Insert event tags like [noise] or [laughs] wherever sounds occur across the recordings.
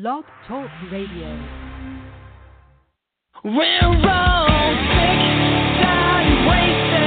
Blog Talk Radio. Sick, tired, wasted.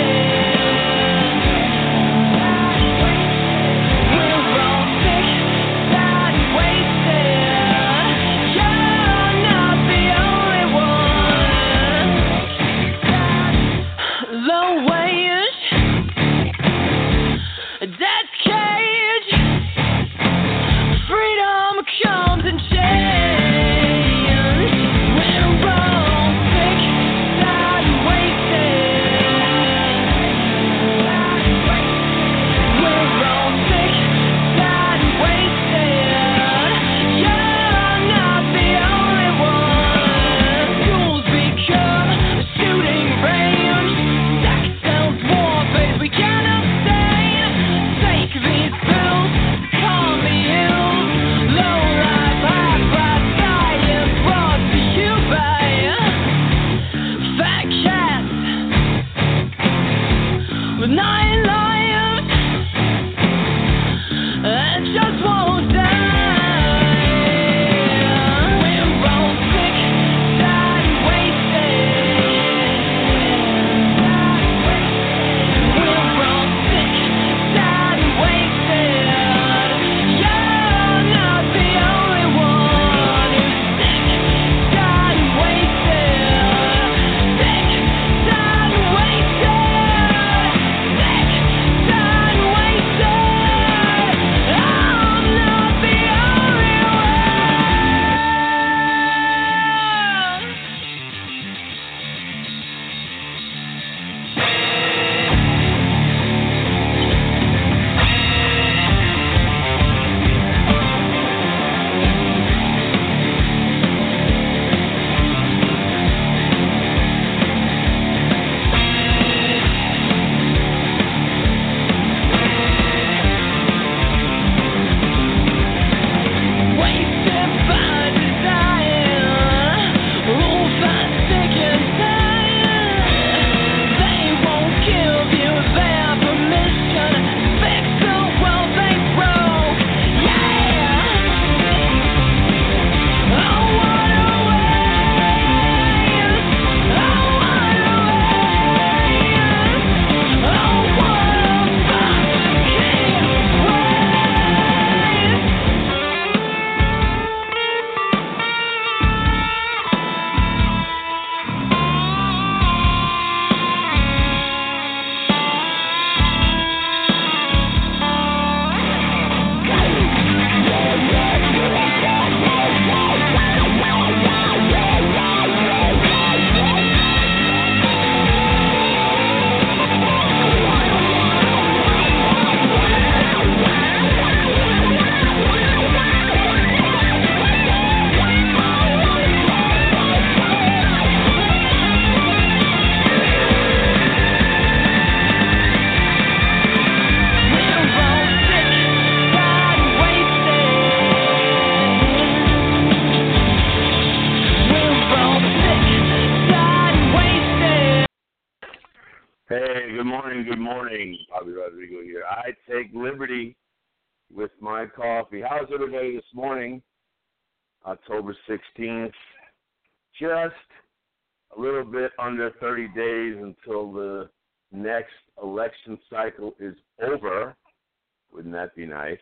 Morning. Bobby Rodrigo here. I take liberty with my coffee. How's everybody this morning? October 16th. Just a little bit under 30 days until the next election cycle is over. Wouldn't that be nice?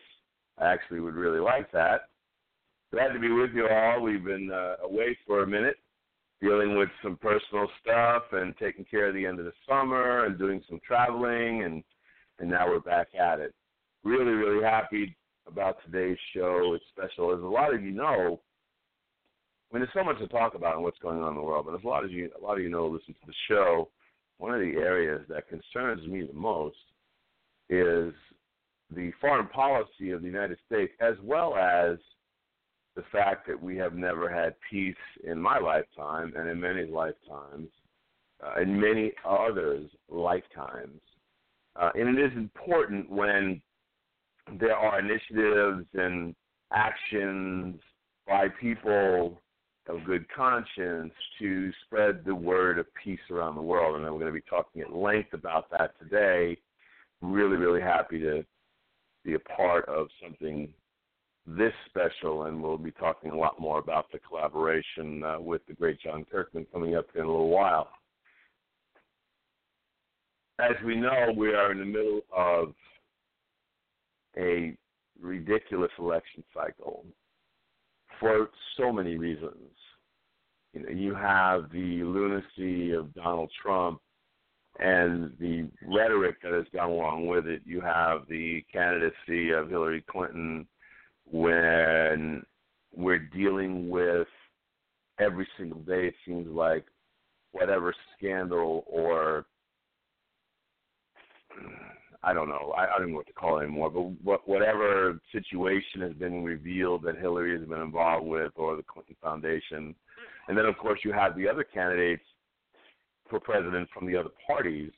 I actually would really like that. Glad to be with you all. We've been uh, away for a minute dealing with some personal stuff and taking care of the end of the summer and doing some traveling and and now we're back at it. Really, really happy about today's show. It's special. As a lot of you know, I mean there's so much to talk about and what's going on in the world, but as a lot of you a lot of you know listen to the show, one of the areas that concerns me the most is the foreign policy of the United States as well as the fact that we have never had peace in my lifetime and in many lifetimes, uh, in many others' lifetimes. Uh, and it is important when there are initiatives and actions by people of good conscience to spread the word of peace around the world. And we're going to be talking at length about that today. Really, really happy to be a part of something this special, and we'll be talking a lot more about the collaboration uh, with the great Jon Kirkman coming up in a little while. As we know, we are in the middle of a ridiculous election cycle for so many reasons. You know, you have the lunacy of Donald Trump and the rhetoric that has gone along with it. You have the candidacy of Hillary Clinton when we're dealing with every single day, it seems like whatever scandal or I don't know. I, I don't know what to call it anymore. But what, whatever situation has been revealed that Hillary has been involved with, or the Clinton Foundation, mm-hmm. and then of course you have the other candidates for president from the other parties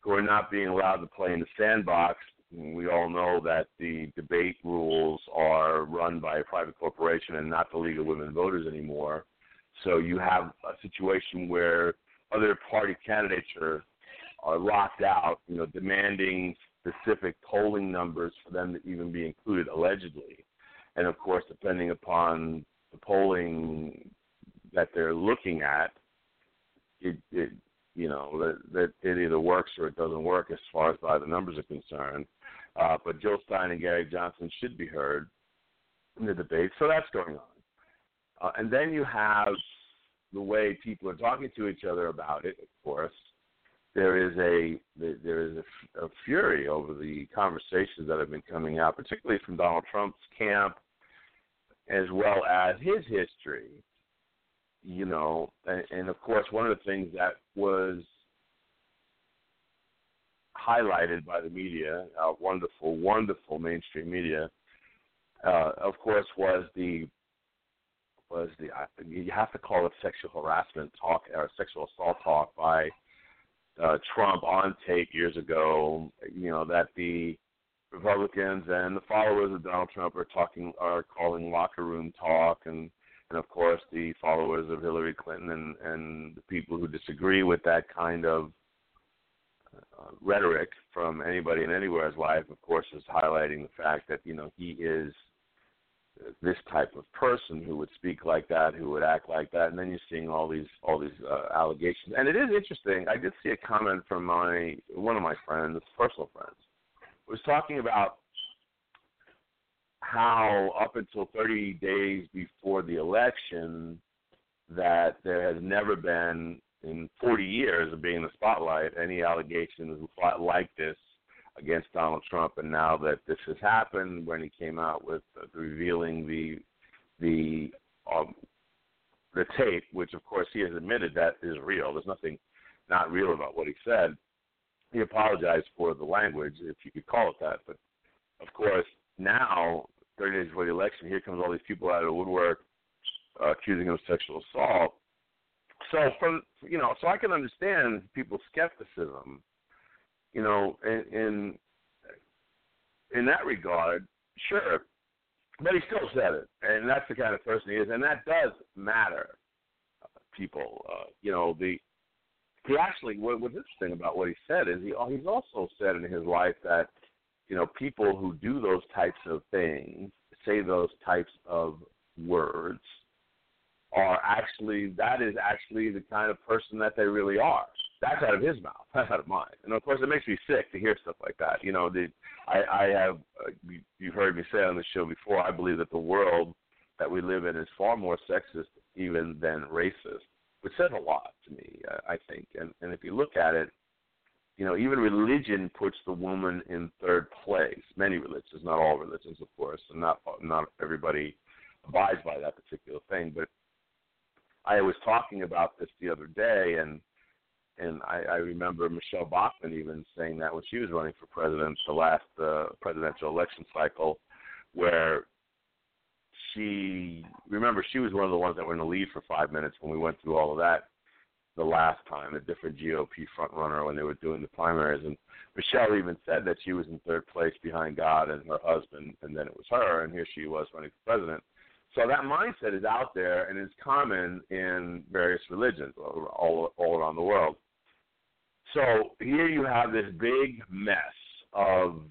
who are not being allowed to play in the sandbox. We all know that the debate rules are run by a private corporation and not the League of Women Voters anymore. So you have a situation where other party candidates are are locked out, you know, demanding specific polling numbers for them to even be included allegedly. And of course, depending upon the polling that they're looking at, it, it you know that, that it either works or it doesn't work as far as by the numbers are concerned. Uh, but Jill Stein and Gary Johnson should be heard in the debate, so that's going on. Uh, and then you have the way people are talking to each other about it, of course, there is a there is a, a fury over the conversations that have been coming out, particularly from Donald Trump's camp, as well as his history. You know, and, and of course, one of the things that was highlighted by the media, uh, wonderful, wonderful mainstream media, uh, of course, was the was the you have to call it sexual harassment talk or sexual assault talk by uh, Trump on tape years ago. You know that the Republicans and the followers of Donald Trump are talking are calling locker room talk, and and of course the followers of Hillary Clinton and and the people who disagree with that kind of uh, rhetoric from anybody and anywhere's life, of course, is highlighting the fact that you know he is this type of person who would speak like that, who would act like that, and then you're seeing all these all these uh, allegations. And it is interesting. I did see a comment from my one of my friends, personal friends, was talking about how up until 30 days before the election, that there has never been in 40 years of being in the spotlight any allegations like this against Donald Trump, and now that this has happened, when he came out with uh, revealing the the um, the tape, which of course he has admitted that is real. There's nothing not real about what he said. He apologized for the language, if you could call it that. But of course, now, 30 days before the election, here comes all these people out of the woodwork uh, accusing him of sexual assault. So from you know, so I can understand people's skepticism you know, in in, in that regard, sure. But he still said it, and that's the kind of person he is, and that does matter. People, uh, you know, the he actually what, what's interesting about what he said is he he's also said in his life that you know people who do those types of things, say those types of words, are actually that is actually the kind of person that they really are. That's out of his mouth. [laughs] That's out of mine. And of course, it makes me sick to hear stuff like that. You know, the I, I have uh, you, you've heard me say on the show before. I believe that the world that we live in is far more sexist even than racist, which says a lot to me. Uh, I think, and and if you look at it, you know, even religion puts the woman in third place. Many religions, not all religions, of course, and not not everybody abides by that particular thing. But I was talking about this the other day, and and I, I remember Michele Bachmann even saying that when she was running for president, the last uh, presidential election cycle, where she remember she was one of the ones that were in the lead for five minutes when we went through all of that the last time, a different GOP front runner when they were doing the primaries, and Michele even said that she was in third place behind God and her husband, and then it was her, and here she was running for president. So that mindset is out there and is common in various religions all, all, around the world. So here you have this big mess of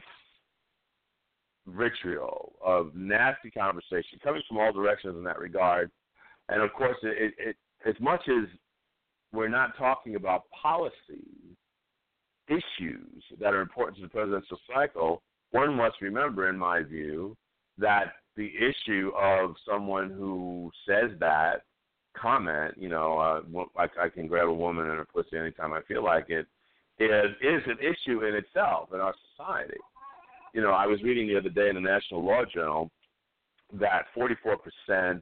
vitriol, of nasty conversation coming from all directions in that regard. And of course, it, it, as much as we're not talking about policy issues that are important to the presidential cycle, one must remember, in my view, that the issue of someone who says that comment, you know, uh, I, I can grab a woman and her pussy anytime I feel like it, is is an issue in itself in our society. You know, I was reading the other day in the National Law Journal that 44%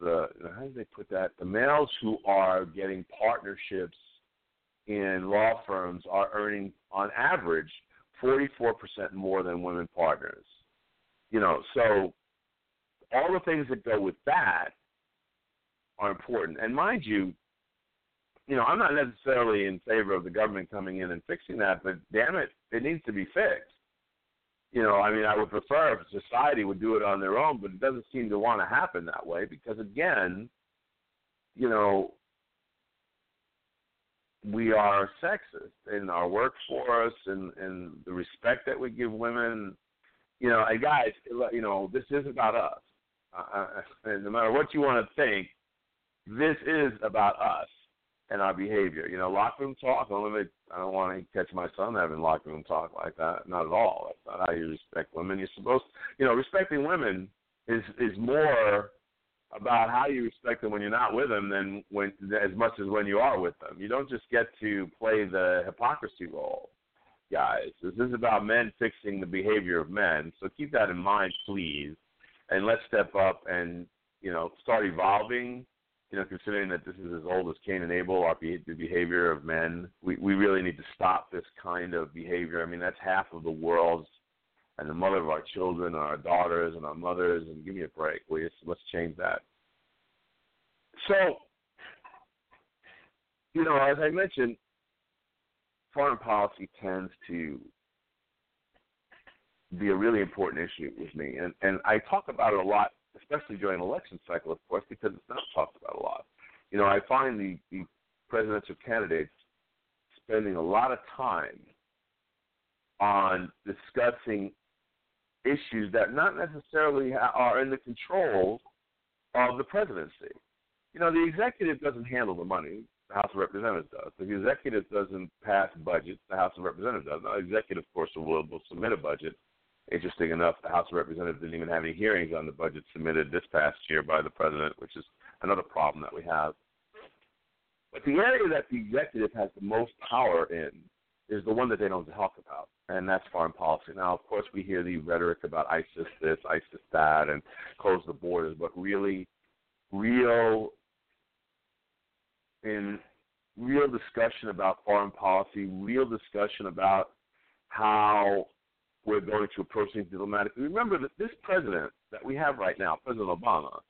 the how do they put that? The males who are getting partnerships in law firms are earning on average 44% more than women partners. You know, so all the things that go with that are important. And mind you, you know, I'm not necessarily in favor of the government coming in and fixing that, but damn it, it needs to be fixed. You know, I mean, I would prefer if society would do it on their own, but it doesn't seem to want to happen that way because, again, you know, we are sexist in our workforce and and the respect that we give women. You know, and guys, you know, this is about us. Uh, and no matter what you want to think, this is about us and our behavior. You know, locker room talk. I don't, I don't want to catch my son having locker room talk like that. Not at all. That's not how you respect women. You're supposed, you know, respecting women is is more about how you respect them when you're not with them than when as much as when you are with them. You don't just get to play the hypocrisy role, guys. This is about men fixing the behavior of men. So keep that in mind, please, and let's step up and you know start evolving. You know, considering that this is as old as Cain and Abel, our be- the behavior of men, we we really need to stop this kind of behavior. I mean, that's half of the world's and the mother of our children and our daughters and our mothers and give me a break. Let's let's change that. So, you know, as I mentioned, foreign policy tends to be a really important issue with me, and and I talk about it a lot, especially during election cycle, of course, because it's not talked about a lot. You know, I find the, the presidential candidates spending a lot of time on discussing issues that not necessarily are in the control of the presidency. You know, the executive doesn't handle the money. The House of Representatives does. The executive doesn't pass budgets. The House of Representatives does. The executive, of course, will, will submit a budget. Interesting enough, the House of Representatives didn't even have any hearings on the budget submitted this past year by the president, which is another problem that we have. But the area that the executive has the most power in is the one that they don't talk about and that's foreign policy. Now, of course, we hear the rhetoric about ISIS this, ISIS that, and close the borders, but really, real in real discussion about foreign policy, real discussion about how we're going to approach things diplomatically. Remember that this president that we have right now, President Obama,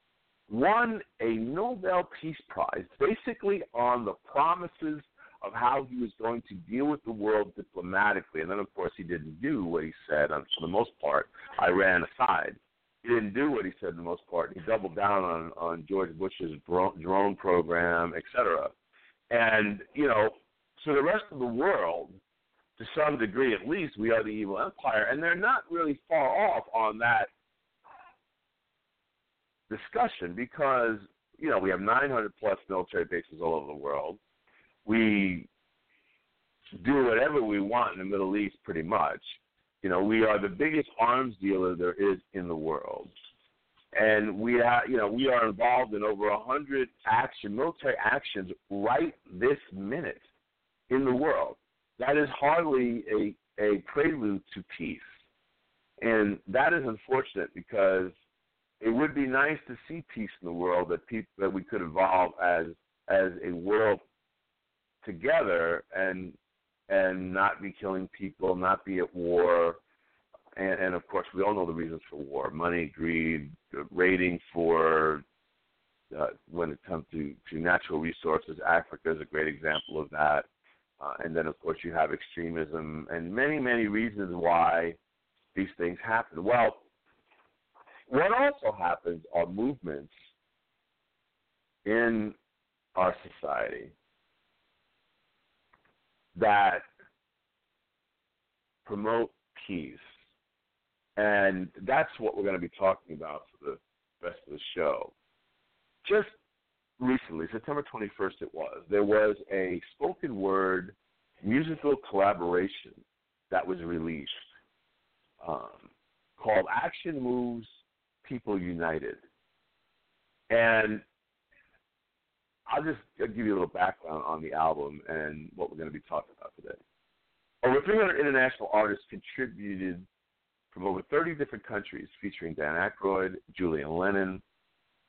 won a Nobel Peace Prize basically on the promises of how he was going to deal with the world diplomatically. And then, of course, he didn't do what he said. And for the most part, Iran aside, he didn't do what he said. For the most part, he doubled down on on George Bush's drone program, et cetera. And you know, so the rest of the world, to some degree at least, we are the evil empire, and they're not really far off on that discussion because you know we have 900 plus military bases all over the world we do whatever we want in the Middle East, pretty much. You know, we are the biggest arms dealer there is in the world, and we have, you know, we are involved in over a hundred action, military actions right this minute in the world. That is hardly a a prelude to peace, and that is unfortunate because it would be nice to see peace in the world that people that we could evolve as as a world together and and not be killing people, not be at war, and, and of course we all know the reasons for war: money, greed, raiding for. Uh, when it comes to, to natural resources, Africa is a great example of that. Uh, and then, of course, you have extremism and many, many reasons why these things happen. Well, what also happens are movements in our society that promote peace And that's what we're going to be talking about for the rest of the show. Just recently, September 21st, it was, there was a spoken word musical collaboration that was released um, called Action Moves People United. And I'll just give you a little background on the album and what we're going to be talking about today. Over 300 international artists contributed from over 30 different countries, featuring Dan Aykroyd, Julian Lennon,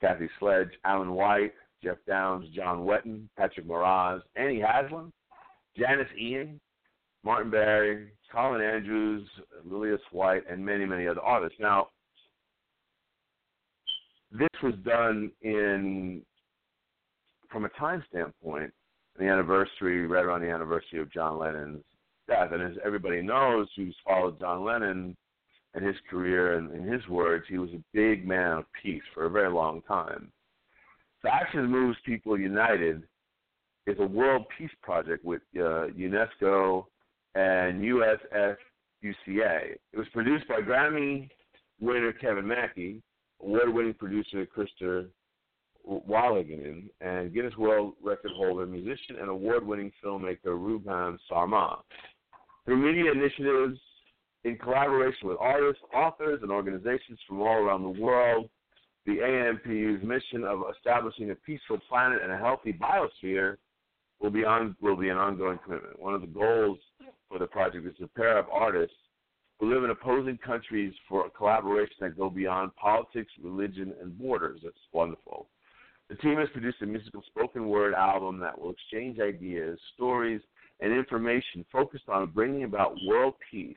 Kathy Sledge, Alan White, Geoff Downes, John Wetton, Patrick Moraz, Annie Haslam, Janis Ian, Martin Barre, Colin Andrews, Lillias White, and many, many other artists. Now, this was done in, from a time standpoint, the anniversary, right around the anniversary of John Lennon's death. And as everybody knows who's followed John Lennon and his career, and in his words, he was a big man of peace for a very long time. So Action Moves People United is a world peace project with uh, UNESCO and USFUCA. It was produced by Grammy winner Kevin Mackie, award-winning producer Krista Wallhagen, and Guinness World Record holder, musician, and award-winning filmmaker Rupam Sarmah. Through media initiatives in collaboration with artists, authors, and organizations from all around the world, the AMPU's mission of establishing a peaceful planet and a healthy biosphere will be on will be an ongoing commitment. One of the goals for the project is to pair up artists who live in opposing countries for a collaboration that go beyond politics, religion, and borders. That's wonderful. The team has produced a musical spoken word album that will exchange ideas, stories, and information focused on bringing about world peace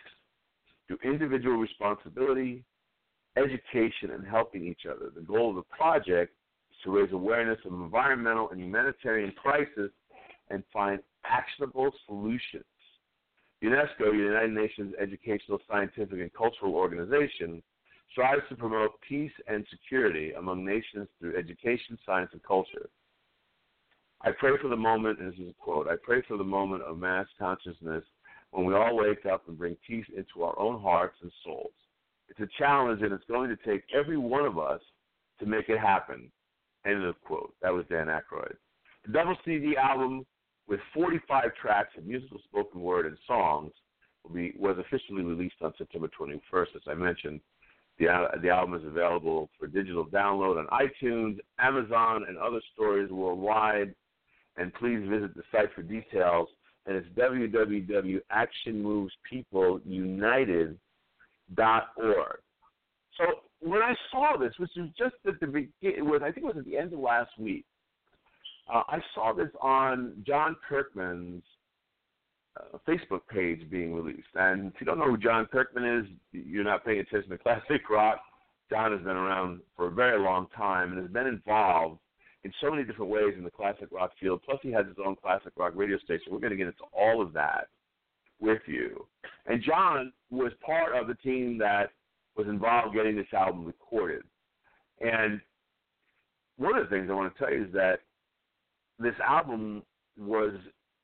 through individual responsibility, education, and helping each other. The goal of the project is to raise awareness of environmental and humanitarian crisis and find actionable solutions. UNESCO, the United Nations Educational, Scientific, and Cultural Organization, strives to promote peace and security among nations through education, science, and culture. I pray for the moment, and this is a quote, I pray for the moment of mass consciousness when we all wake up and bring peace into our own hearts and souls. It's a challenge, and it's going to take every one of us to make it happen. End of quote. That was Dan Aykroyd. The double CD album with 45 tracks of musical spoken word and songs, will be was officially released on September 21st, as I mentioned. The, the album is available for digital download on iTunes, Amazon, and other stores worldwide. And please visit the site for details. And it's www.actionmovespeopleunited.org. So when I saw this, which was just at the beginning, was I think it was at the end of last week, uh, I saw this on Jon Kirkman's uh, Facebook page being released. And if you don't know who Jon Kirkman is, you're not paying attention to [laughs] classic rock. John has been around for a very long time and has been involved in so many different ways in the classic rock field. Plus, he has his own classic rock radio station. We're going to get into all of that with you. And John was part of the team that was involved getting this album recorded. And one of the things I want to tell you is that this album was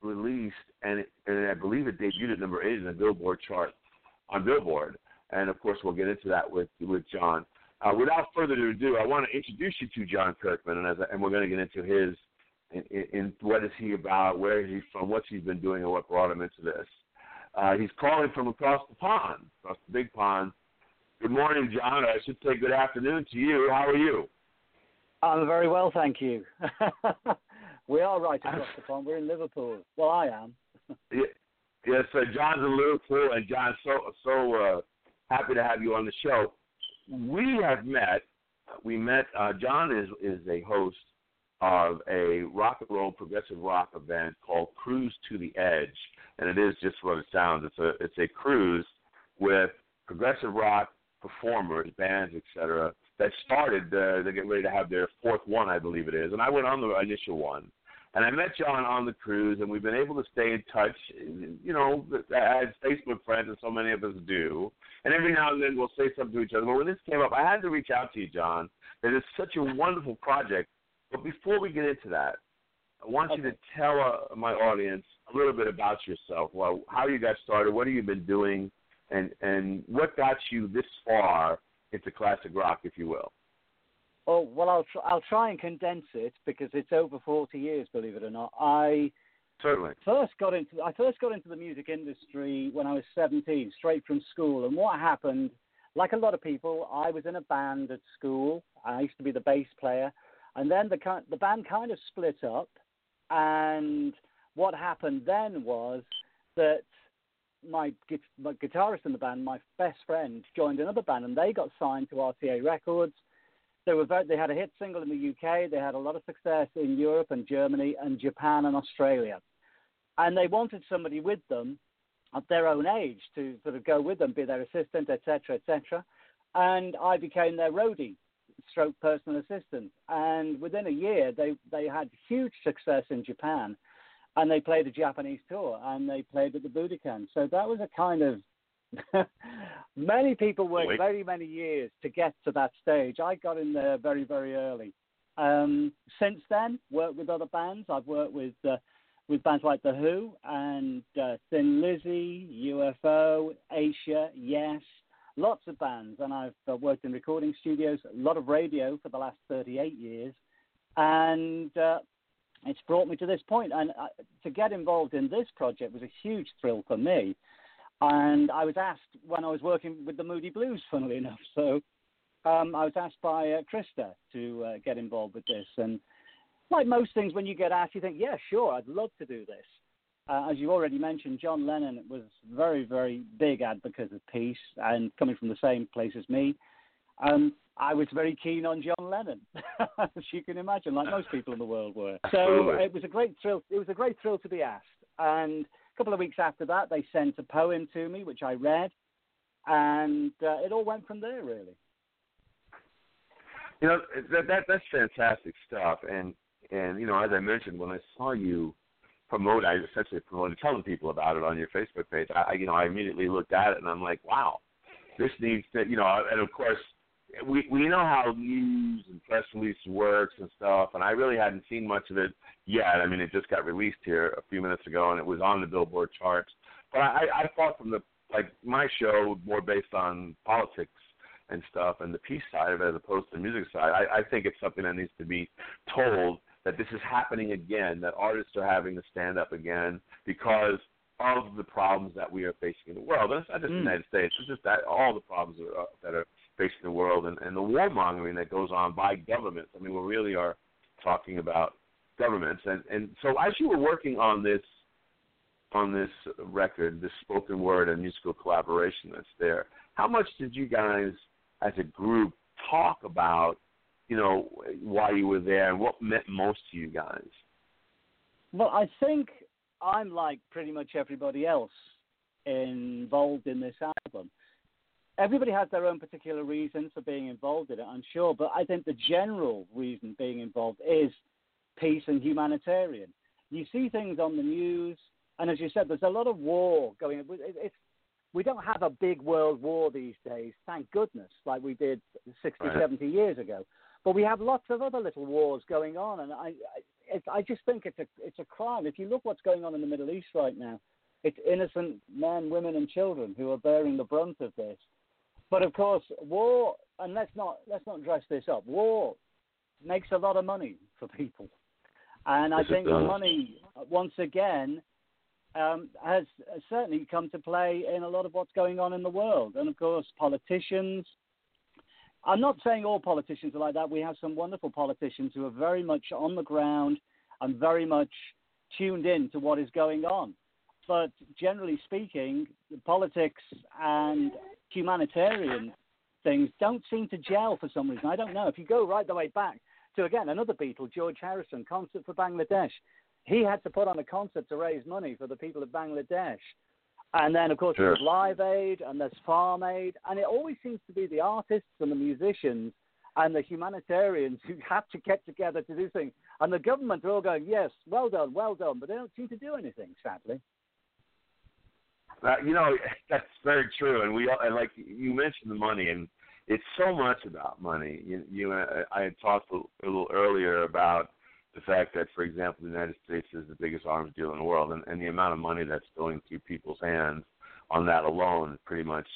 released, and, and I believe it debuted at number eight in the Billboard chart on Billboard. And of course, we'll get into that with with John. Uh, without further ado, I want to introduce you to Jon Kirkman, and, as I, and we're going to get into his in, in, in what is he about, where is he from, what he's been doing, and what brought him into this. Uh, he's calling from across the pond, across the big pond. Good morning, John. I should say good afternoon to you. How are you? I'm very well, thank you. [laughs] We are right across the pond. We're in Liverpool. Well, I am. [laughs] yeah, yes, sir. John's in Liverpool, and John, so so uh, happy to have you on the show. We have met. We met. Uh, John is is a host of a rock and roll progressive rock event called Cruise to the Edge, and it is just what it sounds. It's a it's a cruise with progressive rock performers, bands, etc. That started. Uh, they're getting ready to have their fourth one, I believe it is, and I went on the initial one. And I met John on the cruise, and we've been able to stay in touch. You know, as Facebook friends, and so many of us do. And every now and then we'll say something to each other. But when this came up, I had to reach out to you, John. It is such a wonderful project. But before we get into that, I want okay. you to tell uh, my audience a little bit about yourself. Well, how you got started, what have you been doing, and and what got you this far into classic rock, if you will? Oh well, I'll tr- I'll try and condense it because it's over forty years, believe it or not. I Certainly. first got into I first got into the music industry when I was 17, straight from school. And what happened, like a lot of people, I was in a band at school. I used to be the bass player, and then the the band kind of split up. And what happened then was that my, my guitarist in the band, my best friend, joined another band, and they got signed to RCA Records. They were very, they had a hit single in the UK. They had a lot of success in Europe and Germany and Japan and Australia and they wanted somebody with them at their own age to sort of go with them, be their assistant, etc., etc. And I became their roadie, stroke personal assistant. And within a year, they they had huge success in Japan, and they played a Japanese tour, and they played at the Budokan. So that was a kind of [laughs] many people worked Wait. very many years to get to that stage. I got in there very very early. Um, since then, worked with other bands. I've worked with uh, with bands like The Who and uh, Thin Lizzy, UFO, Asia, Yes, lots of bands. And I've uh, worked in recording studios, a lot of radio for the last 38 years. And uh, it's brought me to this point. And uh, to get involved in this project was a huge thrill for me. And I was asked when I was working with the Moody Blues, funnily enough. [laughs] So um, I was asked by uh, Krista to uh, get involved with this. And like most things, when you get asked, you think, yeah, sure, I'd love to do this. Uh, as you already mentioned, John Lennon was very, very big advocate of peace, and coming from the same place as me, um, I was very keen on John Lennon, [laughs] as you can imagine, like most people in the world were. So it was a great thrill. It was a great thrill to be asked. And a couple of weeks after that, they sent a poem to me, which I read, and uh, it all went from there, really. You know that, that that's fantastic stuff, and and you know as I mentioned when I saw you promote, I essentially promoted telling people about it on your Facebook page. I you know I immediately looked at it and I'm like, wow, this needs to you know, and of course we we know how news and press release works and stuff, and I really hadn't seen much of it yet. I mean, it just got released here a few minutes ago, and it was on the Billboard charts. But I I thought from the like my show more based on politics and stuff and the peace side of it as opposed to the music side. I, I think it's something that needs to be told that this is happening again, that artists are having to stand up again because of the problems that we are facing in the world. And it's not just the Mm. United States, it's just that all the problems that are, that are facing the world and, and the warmongering that goes on by governments. I mean, we really are talking about governments. And, and so as you were working on this on this record, this spoken word and musical collaboration that's there, how much did you guys as a group talk about, you know, why you were there and what meant most to you guys? Well, I think I'm like pretty much everybody else involved in this album. Everybody has their own particular reason for being involved in it, I'm sure, but I think the general reason being involved is peace and humanitarian. You see things on the news, and as you said, there's a lot of war going. It's we don't have a big world war these days, thank goodness, like we did 60, Right. 70 years ago. But we have lots of other little wars going on, and I, I, I just think it's a, it's a crime. If you look what's going on in the Middle East right now, it's innocent men, women, and children who are bearing the brunt of this. But of course, war, and let's not let's not dress this up. War makes a lot of money for people, and I think money once again um, has certainly come to play in a lot of what's going on in the world. And of course, politicians. I'm not saying all politicians are like that. We have some wonderful politicians who are very much on the ground and very much tuned in to what is going on. But generally speaking, politics and humanitarian things don't seem to gel for some reason. I don't know. If you go right the way back to, again, another Beatle, George Harrison, concert for Bangladesh, he had to put on a concert to raise money for the people of Bangladesh. And then, of course, Sure. there's Live Aid and there's Farm Aid. And it always seems to be the artists and the musicians and the humanitarians [laughs] who have to get together to do things. And the government are all going, yes, well done, well done. But they don't seem to do anything, sadly. Uh, you know, [laughs] that's very true, and we all, and like you mentioned the money, and it's so much about money. You, you I, I had talked a little earlier about the fact that, for example, the United States is the biggest arms dealer in the world, and, and the amount of money that's going through people's hands on that alone pretty much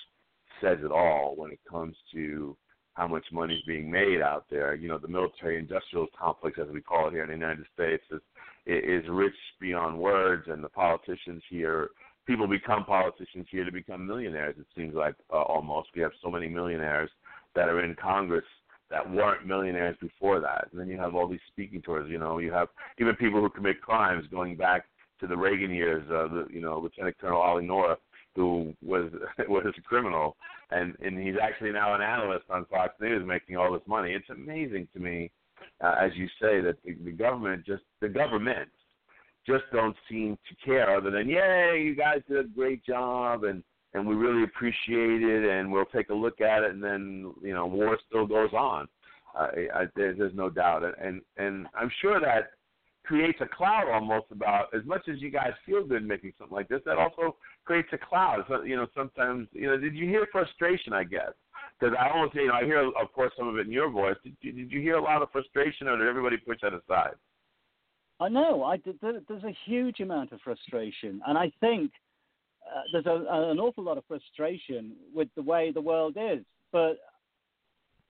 says it all when it comes to how much money is being made out there. You know, the military-industrial complex, as we call it here in the United States, is is rich beyond words, and the politicians here, people become politicians here to become millionaires. It seems like uh, almost we have so many millionaires that are in Congress that weren't millionaires before that. And then you have all these speaking tours. You know, you have even people who commit crimes going back to the Reagan years. Uh, the, you know, Lieutenant Colonel Ollie North, who was [laughs] was a criminal, and and he's actually now an analyst on Fox News, making all this money. It's amazing to me, uh, as you say, that the, the government just the government just don't seem to care, other than yay, you guys did a great job, and and we really appreciate it, and we'll take a look at it, and then you know war still goes on. Uh, I, there, there's no doubt, and and I'm sure that creates a cloud almost about as much as you guys feel good making something like this. That also creates a cloud. So, you know, sometimes you know, did you hear frustration? I guess because I almost you know I hear of course some of it in your voice. Did, did you hear a lot of frustration, or did everybody push that aside? I know. I, there's a huge amount of frustration, and I think uh, there's a, an awful lot of frustration with the way the world is. But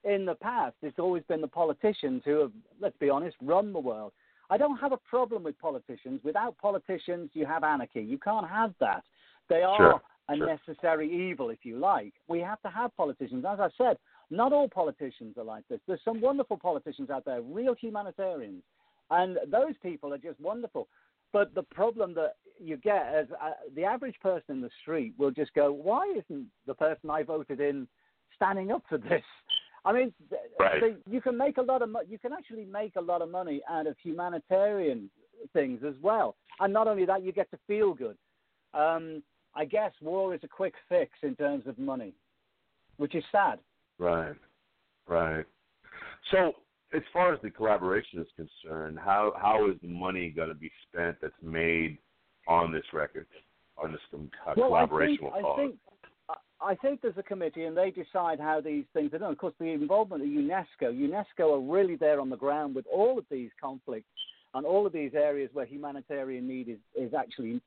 in the past, it's always been the politicians who have, let's be honest, run the world. I don't have a problem with politicians. Without politicians, you have anarchy. You can't have that. They are sure, a sure. necessary evil, if you like. We have to have politicians. As I said, not all politicians are like this. There's some wonderful politicians out there, real humanitarians, and those people are just wonderful. But the problem that you get is uh, the average person in the street will just go, "Why isn't the person I voted in standing up for this?" I mean, right. so you can make a lot of mo- you can actually make a lot of money out of humanitarian things as well, and not only that, you get to feel good. Um, I guess war is a quick fix in terms of money, which is sad. Right, right. So as far as the collaboration is concerned, how how is the money going to be spent that's made on this record, on this uh, well, collaboration? I think, I think. I think there's a committee and they decide how these things are done. Of course, the involvement of UNESCO, UNESCO are really there on the ground with all of these conflicts and all of these areas where humanitarian need is, is actually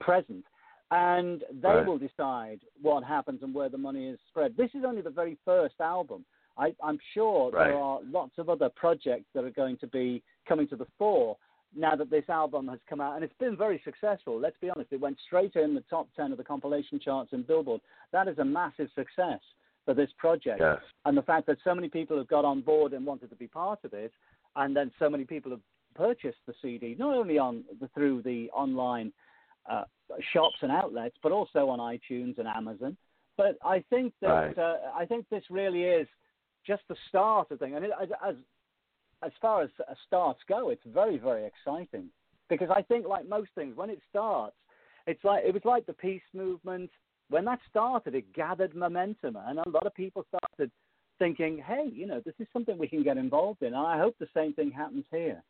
present. And they Right. will decide what happens and where the money is spread. This is only the very first album. I, I'm sure Right. there are lots of other projects that are going to be coming to the fore now that this album has come out, and it's been very successful. Let's be honest, it went straight in the top 10 of the compilation charts in Billboard. That is a massive success for this project. Yes. And the fact that so many people have got on board and wanted to be part of it, and then so many people have purchased the CD, not only on the, through the online uh, shops and outlets, but also on iTunes and Amazon. But I think that Right. uh, I think this really is just the start of thing. And it, as, as as far as uh, starts go, it's very very exciting because I think like most things, when it starts, it's like it was like the peace movement. When that started, it gathered momentum, and a lot of people started thinking, "Hey, you know, this is something we can get involved in." And I hope the same thing happens here.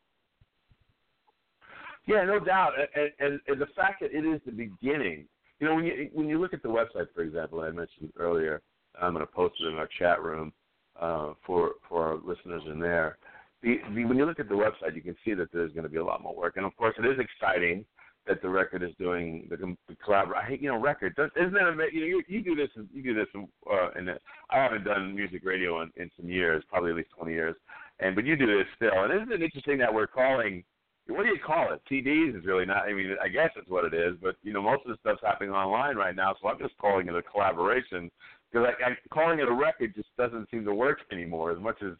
Yeah, no doubt, and, and, and the fact that it is the beginning. You know, when you when you look at the website, for example, I mentioned earlier, I'm going to post it in our chat room uh, for for our listeners in there. The, the, when you look at the website, you can see that there's going to be a lot more work, and of course, it is exciting that the record is doing the, the collabor. I hate you know record. Does- Isn't that amazing? You, know, you, you do this. You do this. Uh, and I haven't done music radio in, in some years, probably at least 20 years, and but you do this still. And isn't it interesting that we're calling what do you call it? CDs is really not. I mean, I guess it's what it is, but you know, most of the stuff's happening online right now, so I'm just calling it a collaboration because I, I, calling it a record just doesn't seem to work anymore. As much as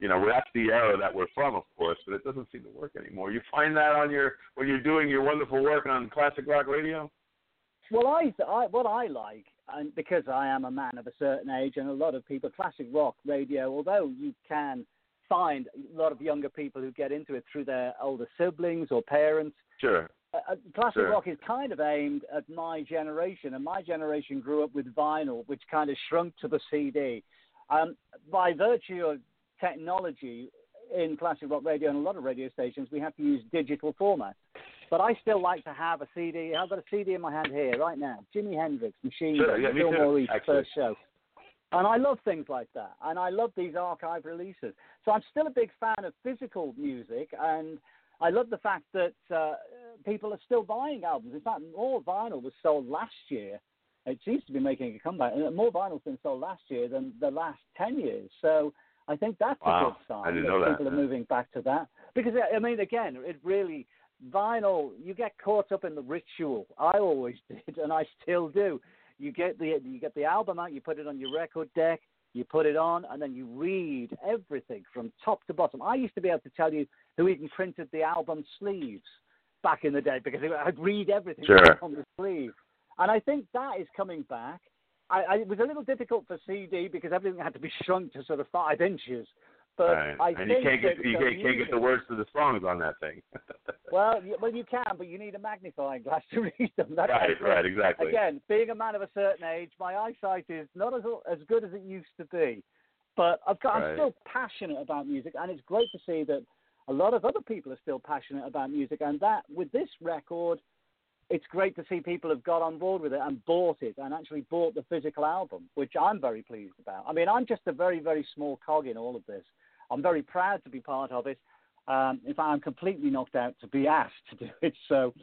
you know, that's the era that we're from, of course, but it doesn't seem to work anymore. You find that on your when you're doing your wonderful work on classic rock radio. Well, I, I what I like, and because I am a man of a certain age, and a lot of people, classic rock radio, although you can find a lot of younger people who get into it through their older siblings or parents. Sure. Uh, uh, classic Sure. rock is kind of aimed at my generation, and my generation grew up with vinyl, which kind of shrunk to the CD. Um, by virtue of technology in classic rock radio and a lot of radio stations, we have to use digital formats. But I still like to have a CD. I've got a CD in my hand here right now. Jimi Hendrix, Machine Sure, Gun, yeah, me Bill too, first show. And I love things like that. And I love these archive releases. So I'm still a big fan of physical music. And I love the fact that uh, people are still buying albums. In fact, more vinyl was sold last year it seems to be making a comeback. And more vinyl's been sold last year than the last ten years. So I think that's Wow. a good sign. I didn't know that, people are moving back to that because I mean, again, it really vinyl. You get caught up in the ritual. I always [laughs] did, and I still do. You get the you get the album out, you put it on your record deck, you put it on, and then you read everything from top to bottom. I used to be able to tell you who even printed the album sleeves back in the day because I'd read everything Sure. on the sleeve. And I think that is coming back. I, I, it was a little difficult for CD because everything had to be shrunk to sort of five inches. But Right. I and think you can't get you the can't, can't get the words to the songs on that thing. [laughs] Well, you, well, you can, but you need a magnifying glass to [laughs] read them. That's right, right, exactly. Again, being a man of a certain age, my eyesight is not as as good as it used to be. But I've got, I'm still passionate about music, and it's great to see that a lot of other people are still passionate about music. And that with this record, it's great to see people have got on board with it and bought it and actually bought the physical album, which I'm very pleased about. I mean, I'm just a very, very small cog in all of this. I'm very proud to be part of it. Um, in fact, I'm completely knocked out to be asked to do it. So,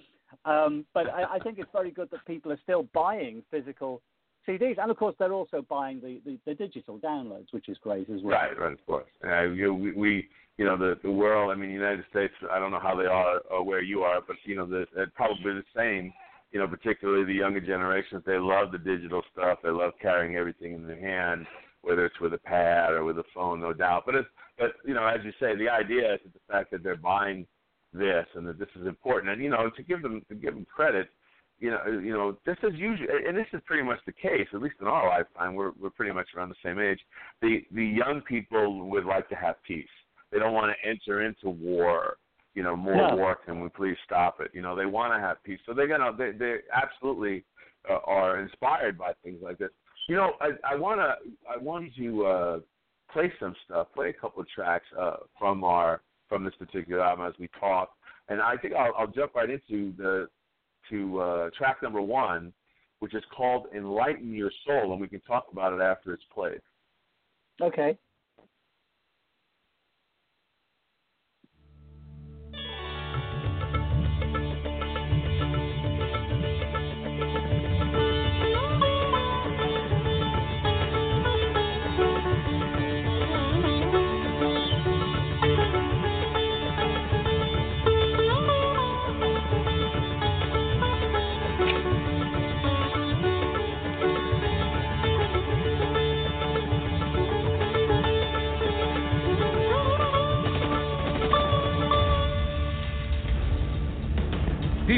um, but I, I think it's very good that people are still buying physical CDs, and of course they're also buying the, the, the digital downloads, which is great as well. Right, right, of course. Uh, you, we, we, you know, the the world. I mean, the United States. I don't know how they are or where you are, but you know, the, it's probably the same. You know, particularly the younger generations. They love the digital stuff. They love carrying everything in their hand, whether it's with a pad or with a phone, no doubt. But it's, but you know, as you say, the idea is the fact that they're buying this and that this is important, and you know, to give them to give them credit. You know, you know, this is usually, and this is pretty much the case. At least in our lifetime, we're we're pretty much around the same age. The the young people would like to have peace. They don't want to enter into war. You know, more No. war. Can we please stop it? You know, they want to have peace. So they're gonna they they absolutely uh, are inspired by things like this. You know, I I wanna I wanted to uh, play some stuff, play a couple of tracks uh, from our from this particular album as we talk, and I think I'll, I'll jump right into the to uh, track number one, which is called "Enlighten Your Soul," and we can talk about it after it's played. Okay.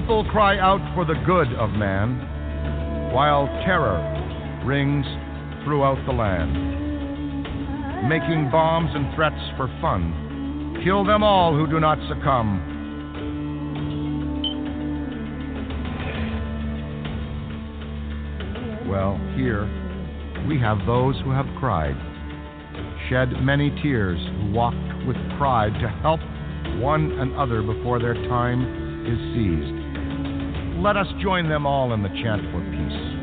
People cry out for the good of man, while terror rings throughout the land. Making bombs and threats for fun. Kill them all who do not succumb. Well, here we have those who have cried, shed many tears, who walked with pride to help one another before their time is seized. Let us join them all in the chant for peace.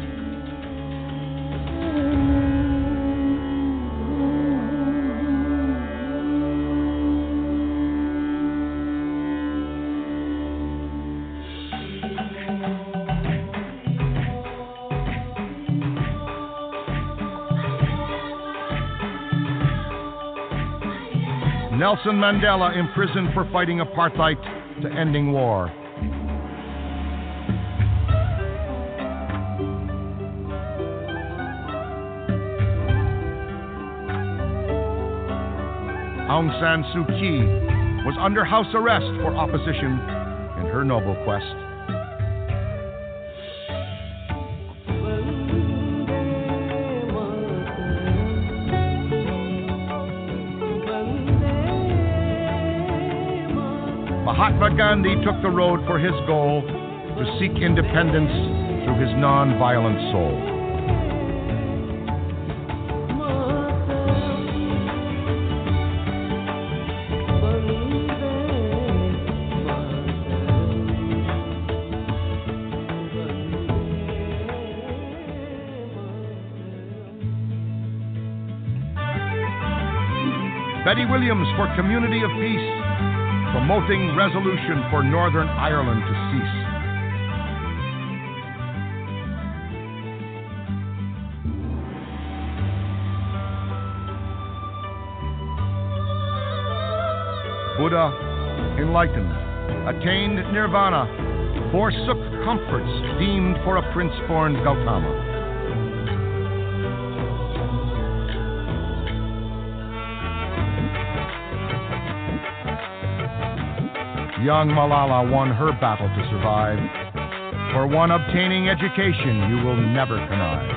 Nelson Mandela imprisoned for fighting apartheid to ending war. Aung San Suu Kyi was under house arrest for opposition in her noble quest. Mahatma Gandhi took the road for his goal to seek independence through his non-violent soul. Williams for Community of Peace, promoting resolution for Northern Ireland to cease. Buddha enlightened, attained nirvana, forsook comforts deemed for a prince born Gautama. Young Malala won her battle to survive. For one obtaining education, you will never connive.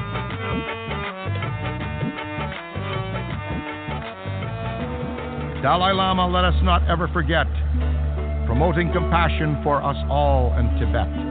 Dalai Lama, let us not ever forget, promoting compassion for us all in Tibet.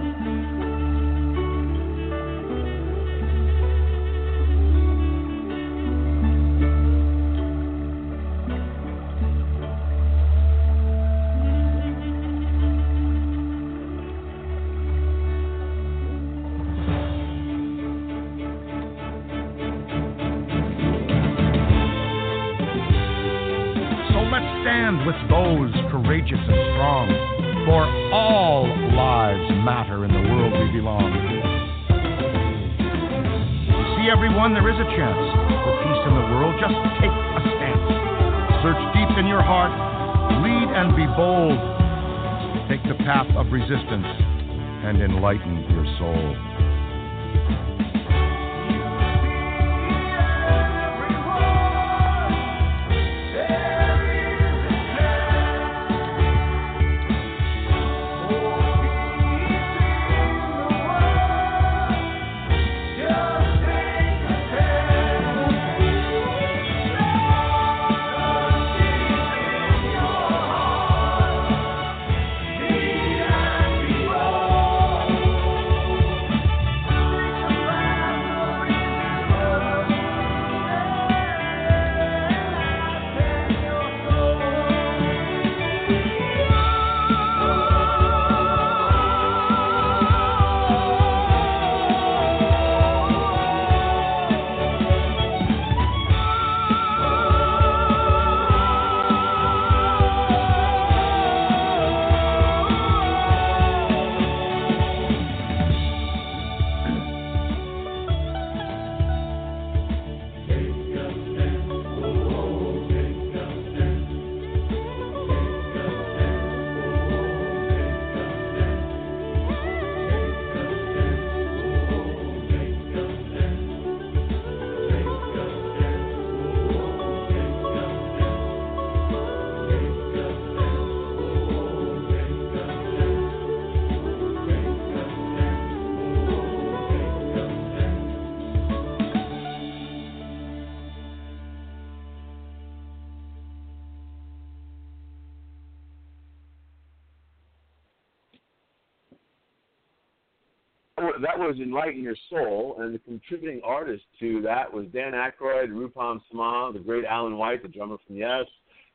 That was Enlighten Your Soul, and the contributing artist to that was Dan Aykroyd, Rupam Sarmah, the great Alan White, the drummer from Yes,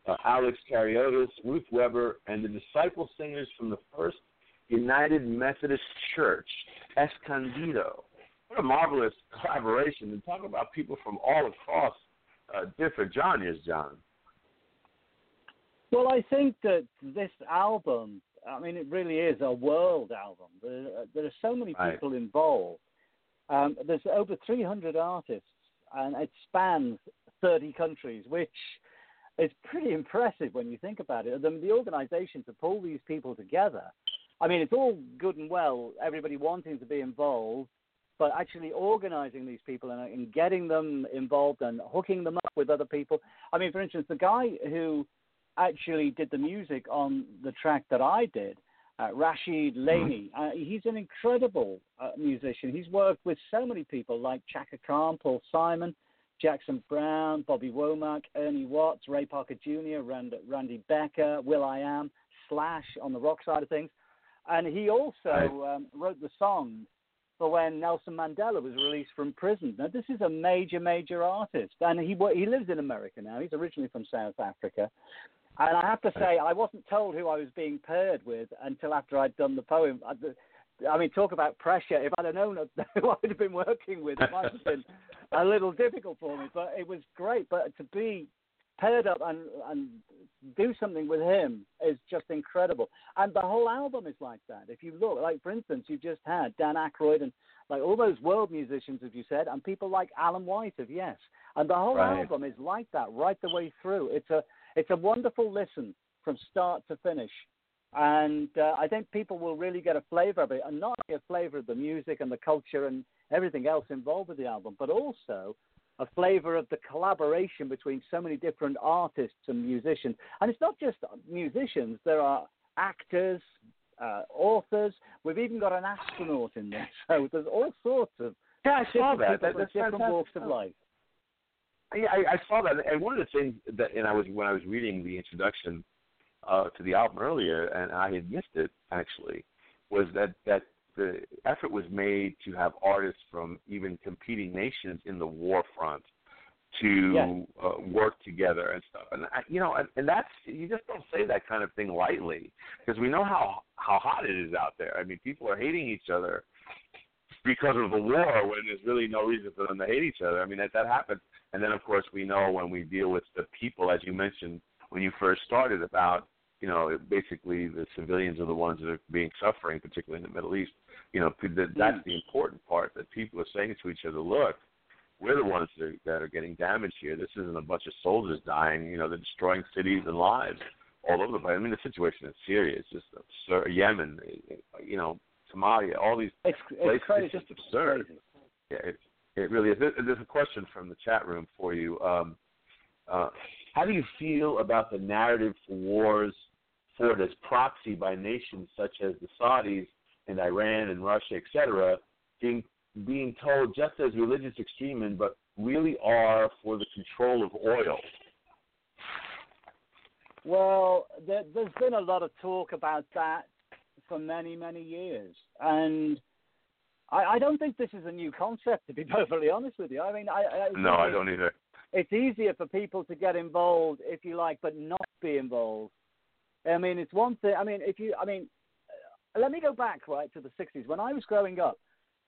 uh, Alex Kariotis, Ruth Weber, and the disciple singers from the First United Methodist Church, Escondido. What a marvelous collaboration! And talk about people from all across uh, different genres, John. Well, I think that this album, I mean, it really is a world album. There, there are so many Right. people involved. Um, there's over 300 artists, and it spans 30 countries, which is pretty impressive when you think about it. The, the organization to pull these people together, I mean, it's all good and well, everybody wanting to be involved, but actually organizing these people and, and getting them involved and hooking them up with other people. I mean, for instance, the guy who actually did the music on the track that I did, uh, Rashid Lanie. Uh, he's an incredible uh, musician. He's worked with so many people like Chaka Khan, Paul Simon, Jackson Browne, Bobby Womack, Ernie Watts, Ray Parker Jr., Rand- Randy Brecker, Will I Am, Slash on the rock side of things. And he also um, wrote the song for when Nelson Mandela was released from prison. Now, this is a major, major artist, and he he lives in America now. He's originally from South Africa, and I have to uh, say, I wasn't told who I was being paired with until after I'd done the poem. I, I mean, talk about pressure. If I'd have known [laughs] who I'd have been working with, it might have been a little difficult for me. But it was great. But to be paired up and and do something with him is just incredible. And the whole album is like that. If you look, like for instance, you just had Dan Aykroyd and like all those world musicians, as you said, and people like Alan White of Yes. And the whole Right. album is like that right the way through. It's a it's a wonderful listen from start to finish. And uh, I think people will really get a flavor of it, and not only a flavor of the music and the culture and everything else involved with the album, but also a flavor of the collaboration between so many different artists and musicians. And it's not just musicians, there are actors, uh, authors. We've even got an astronaut in there. [laughs] So there's all sorts of Yeah, I saw different that. people that from that's different fantastic. walks of life. Yeah, I, I saw that, and one of the things that, and I was when I was reading the introduction uh, to the album earlier, and I had missed it actually, was that that the effort was made to have artists from even competing nations in the war front to Yes. uh, work together and stuff. And I, you know, and, and that's you just don't say that kind of thing lightly because we know how how hot it is out there. I mean, people are hating each other because of the war when there's really no reason for them to hate each other. I mean, that that happens. And then, of course, we know when we deal with the people, as you mentioned when you first started, about you know basically the civilians are the ones that are being suffering, particularly in the Middle East. You know, that's hmm. the important part that people are saying to each other, look. We're the ones that are, that are getting damaged here. This isn't a bunch of soldiers dying. You know, they're destroying cities and lives all over the place. I mean, the situation is serious. It's just absurd. Yemen, you know, Somalia, all these It's, places. it's crazy. It's just absurd. Crazy. Yeah, it, it really is. There's a question from the chat room for you. Um, uh, how do you feel about the narrative for wars fought as proxy by nations such as the Saudis and Iran and Russia, etc., being being told just as religious extremism, but really are for the control of oil? Well, there, there's been a lot of talk about that for many, many years, and I, I don't think this is a new concept. To be [laughs] perfectly honest with you, I mean, I, I No, I don't either. It's easier for people to get involved, if you like, but not be involved. I mean, it's one thing. I mean, if you, I mean, uh, let me go back right to the '60s when I was growing up.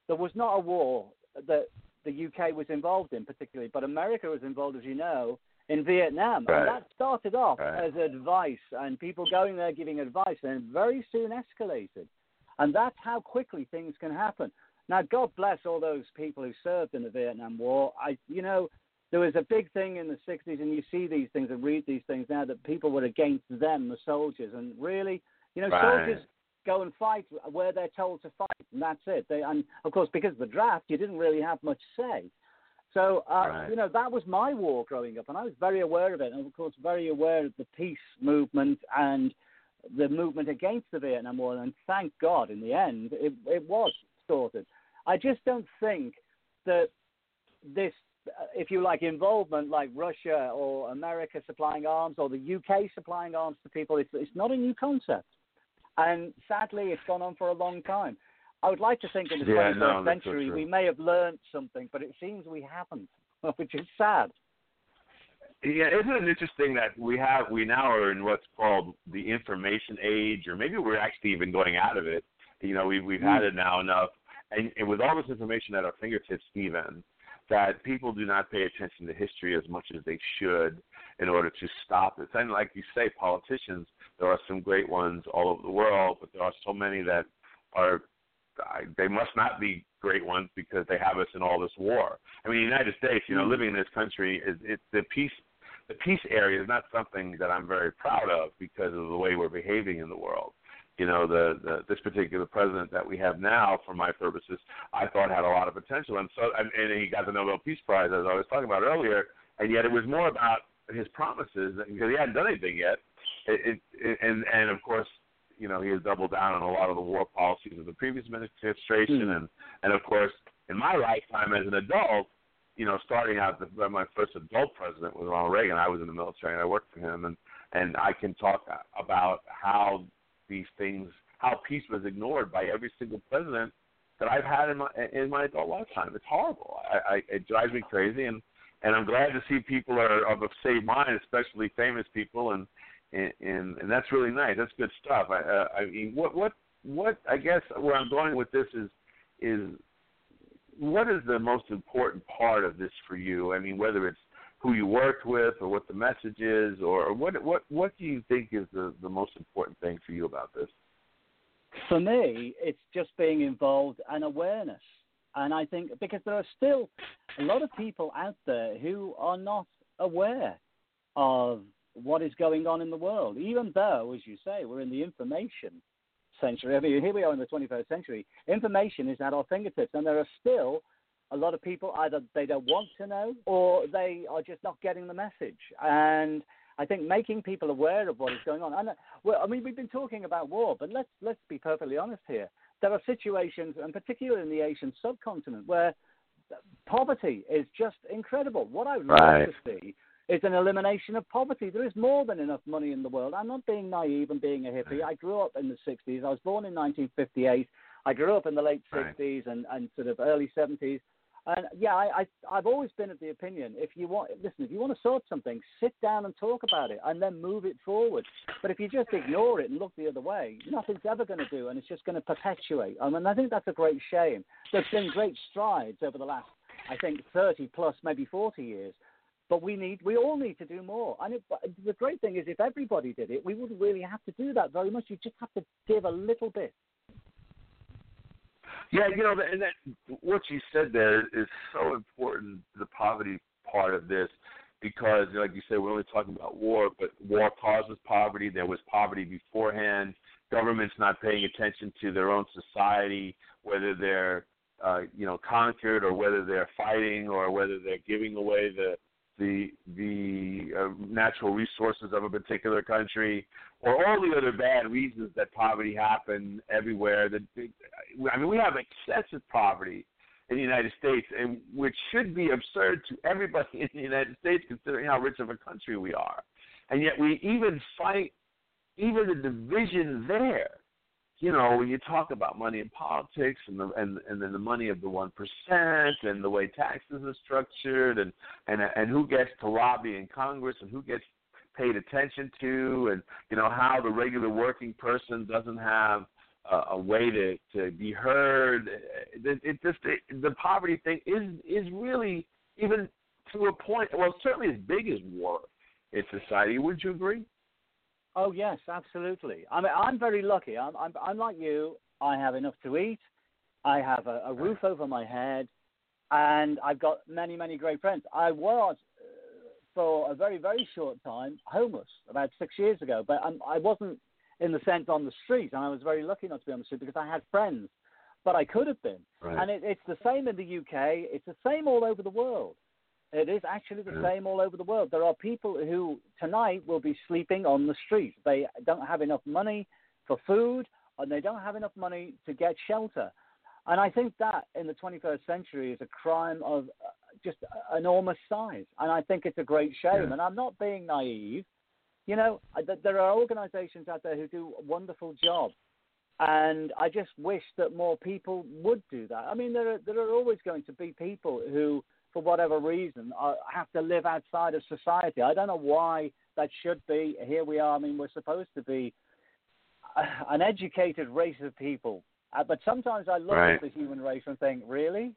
There was not a war that the UK was involved in particularly, but America was involved, as you know, in Vietnam. Right. And that started off Right. as advice and people going there giving advice and very soon escalated. And that's how quickly things can happen. Now, God bless all those people who served in the Vietnam War. I, you know, there was a big thing in the 60s, and you see these things and read these things now that people were against them, the soldiers. And really, you know, Right. soldiers go and fight where they're told to fight, and that's it. They, and of course, because of the draft, you didn't really have much say. So, uh, Right. you know, that was my war growing up, and I was very aware of it, and of course, very aware of the peace movement and the movement against the Vietnam War. And thank God, in the end, it, it was sorted. I just don't think that this, uh, if you like, involvement like Russia or America supplying arms or the UK supplying arms to people, it's, it's not a new concept. And sadly, it's gone on for a long time. I would like to think in the Yeah, 21st no, century we may have learned something, but it seems we haven't, [laughs] which is sad. Yeah, isn't it interesting that we have we now are in what's called the information age, or maybe we're actually even going out of it. You know, we've we've had it now enough, and, and with all this information at our fingertips, even that people do not pay attention to history as much as they should in order to stop it. And like you say, politicians, there are some great ones all over the world, but there are so many that are they must not be great ones because they have us in all this war. I mean, the United States, you know, Mm. living in this country is it's the peace. The peace area is not something that I'm very proud of because of the way we're behaving in the world. You know, the, the this particular president that we have now, for my purposes, I thought had a lot of potential, and so and, and he got the Nobel Peace Prize as I was talking about earlier. And yet, it was more about his promises because he hadn't done anything yet. It, it, and and of course, you know, he has doubled down on a lot of the war policies of the previous administration, Hmm. and and of course, in my lifetime as an adult, you know, starting out the, my first adult president was Ronald Reagan. I was in the military and I worked for him, and and I can talk about how these things, how peace was ignored by every single president that I've had in my in my adult lifetime. It's horrible. I, I it drives me crazy, and and I'm glad to see people are of a same mind, especially famous people, and and and, and that's really nice. That's good stuff. I uh, I mean, what what what I guess where I'm going with this is is what is the most important part of this for you? I mean, whether it's who you worked with or what the message is or what what what do you think is the the most important thing for you about this? For me, it's just being involved and awareness. And I think because there are still a lot of people out there who are not aware of what is going on in the world. Even though, as you say, we're in the information century. I mean, here we are in the 21st century. Information is at our fingertips, and there are still a lot of people either they don't want to know or they are just not getting the message. And I think making people aware of what is going on. And uh, well, I mean, we've been talking about war, but let's let's be perfectly honest here. There are situations, and particularly in the Asian subcontinent, where poverty is just incredible. What I would Right. love to see is an elimination of poverty. There is more than enough money in the world. I'm not being naive and being a hippie. I grew up in the 60s. I was born in 1958. I grew up in the late Right. 60s and, and sort of early 70s. And yeah, I, I, I've always been of the opinion if you want, listen, if you want to sort something, sit down and talk about it and then move it forward. But if you just ignore it and look the other way, nothing's ever going to do and it's just going to perpetuate. I mean, I think that's a great shame. There's been great strides over the last, I think, 30 plus, maybe 40 years. But we need, we all need to do more. And it, the great thing is, if everybody did it, we wouldn't really have to do that very much. You just have to give a little bit. Yeah, you know, and that what you said there is so important. The poverty part of this, because like you said, we're only talking about war, but war causes poverty. There was poverty beforehand. Governments not paying attention to their own society, whether they're uh, you know conquered or whether they're fighting or whether they're giving away the the the uh, natural resources of a particular country, or all the other bad reasons that poverty happen everywhere. That I mean, we have excessive poverty in the United States, and which should be absurd to everybody [laughs] in the United States, considering how rich of a country we are. And yet, we even fight even the division there you know, when you talk about money in politics and the and and then the money of the one percent and the way taxes are structured and and and who gets to lobby in Congress and who gets paid attention to and you know how the regular working person doesn't have a, a way to to be heard. It, it just it, the poverty thing is is really even to a point. Well, certainly as big as war in society. Would you agree? Oh yes, absolutely. I mean, I'm very lucky. I'm, I'm, I'm like you. I have enough to eat. I have a, a roof over my head, and I've got many, many great friends. I was, uh, for a very, very short time, homeless about six years ago, but I'm, I wasn't in the sense on the street, and I was very lucky not to be on the street because I had friends. But I could have been, Right. and it, it's the same in the UK. It's the same all over the world. It is actually the same all over the world. There are people who tonight will be sleeping on the street. They don't have enough money for food, and they don't have enough money to get shelter. And I think that in the 21st century is a crime of uh, just enormous size. And I think it's a great shame. Yeah. And I'm not being naive. You know, there are organizations out there who do a wonderful job. And I just wish that more people would do that. I mean, there are, there are always going to be people who, for whatever reason, are, have to live outside of society. I don't know why that should be. Here we are. I mean, we're supposed to be uh, an educated race of people. Uh, but sometimes I look Right. at the human race and think, really?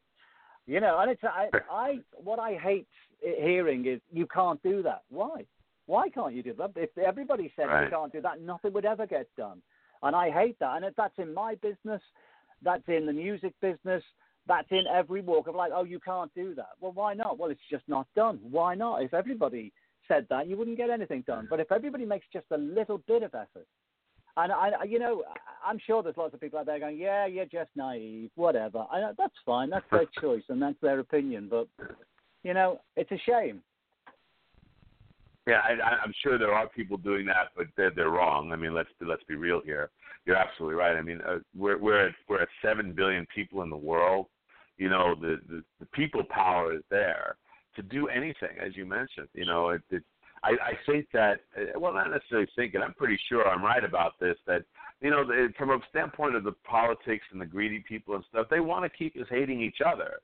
You know, and it's I, I what I hate hearing is you can't do that. Why? Why can't you do that? If everybody said Right. you can't do that, nothing would ever get done. And I hate that. And if that's in my business, that's in the music business, that's in every walk of life. Oh, you can't do that. Well, why not? Well, it's just not done. Why not? If everybody said that, you wouldn't get anything done. But if everybody makes just a little bit of effort, and I, you know, I'm sure there's lots of people out there going, "Yeah, you're just naive, whatever." I that's fine. That's their [laughs] choice and that's their opinion. But you know, it's a shame. Yeah, I, I- I'm sure there are people doing that, but they're they're wrong. I mean, let's let's be real here. You're absolutely right. I mean, uh, we're we're at, we're at seven billion people in the world. You know, the, the the people power is there to do anything, as you mentioned. You know, it, it I, I think that uh, well, not necessarily thinking. I'm pretty sure I'm right about this. That you know, the, from a standpoint of the politics and the greedy people and stuff, they want to keep us hating each other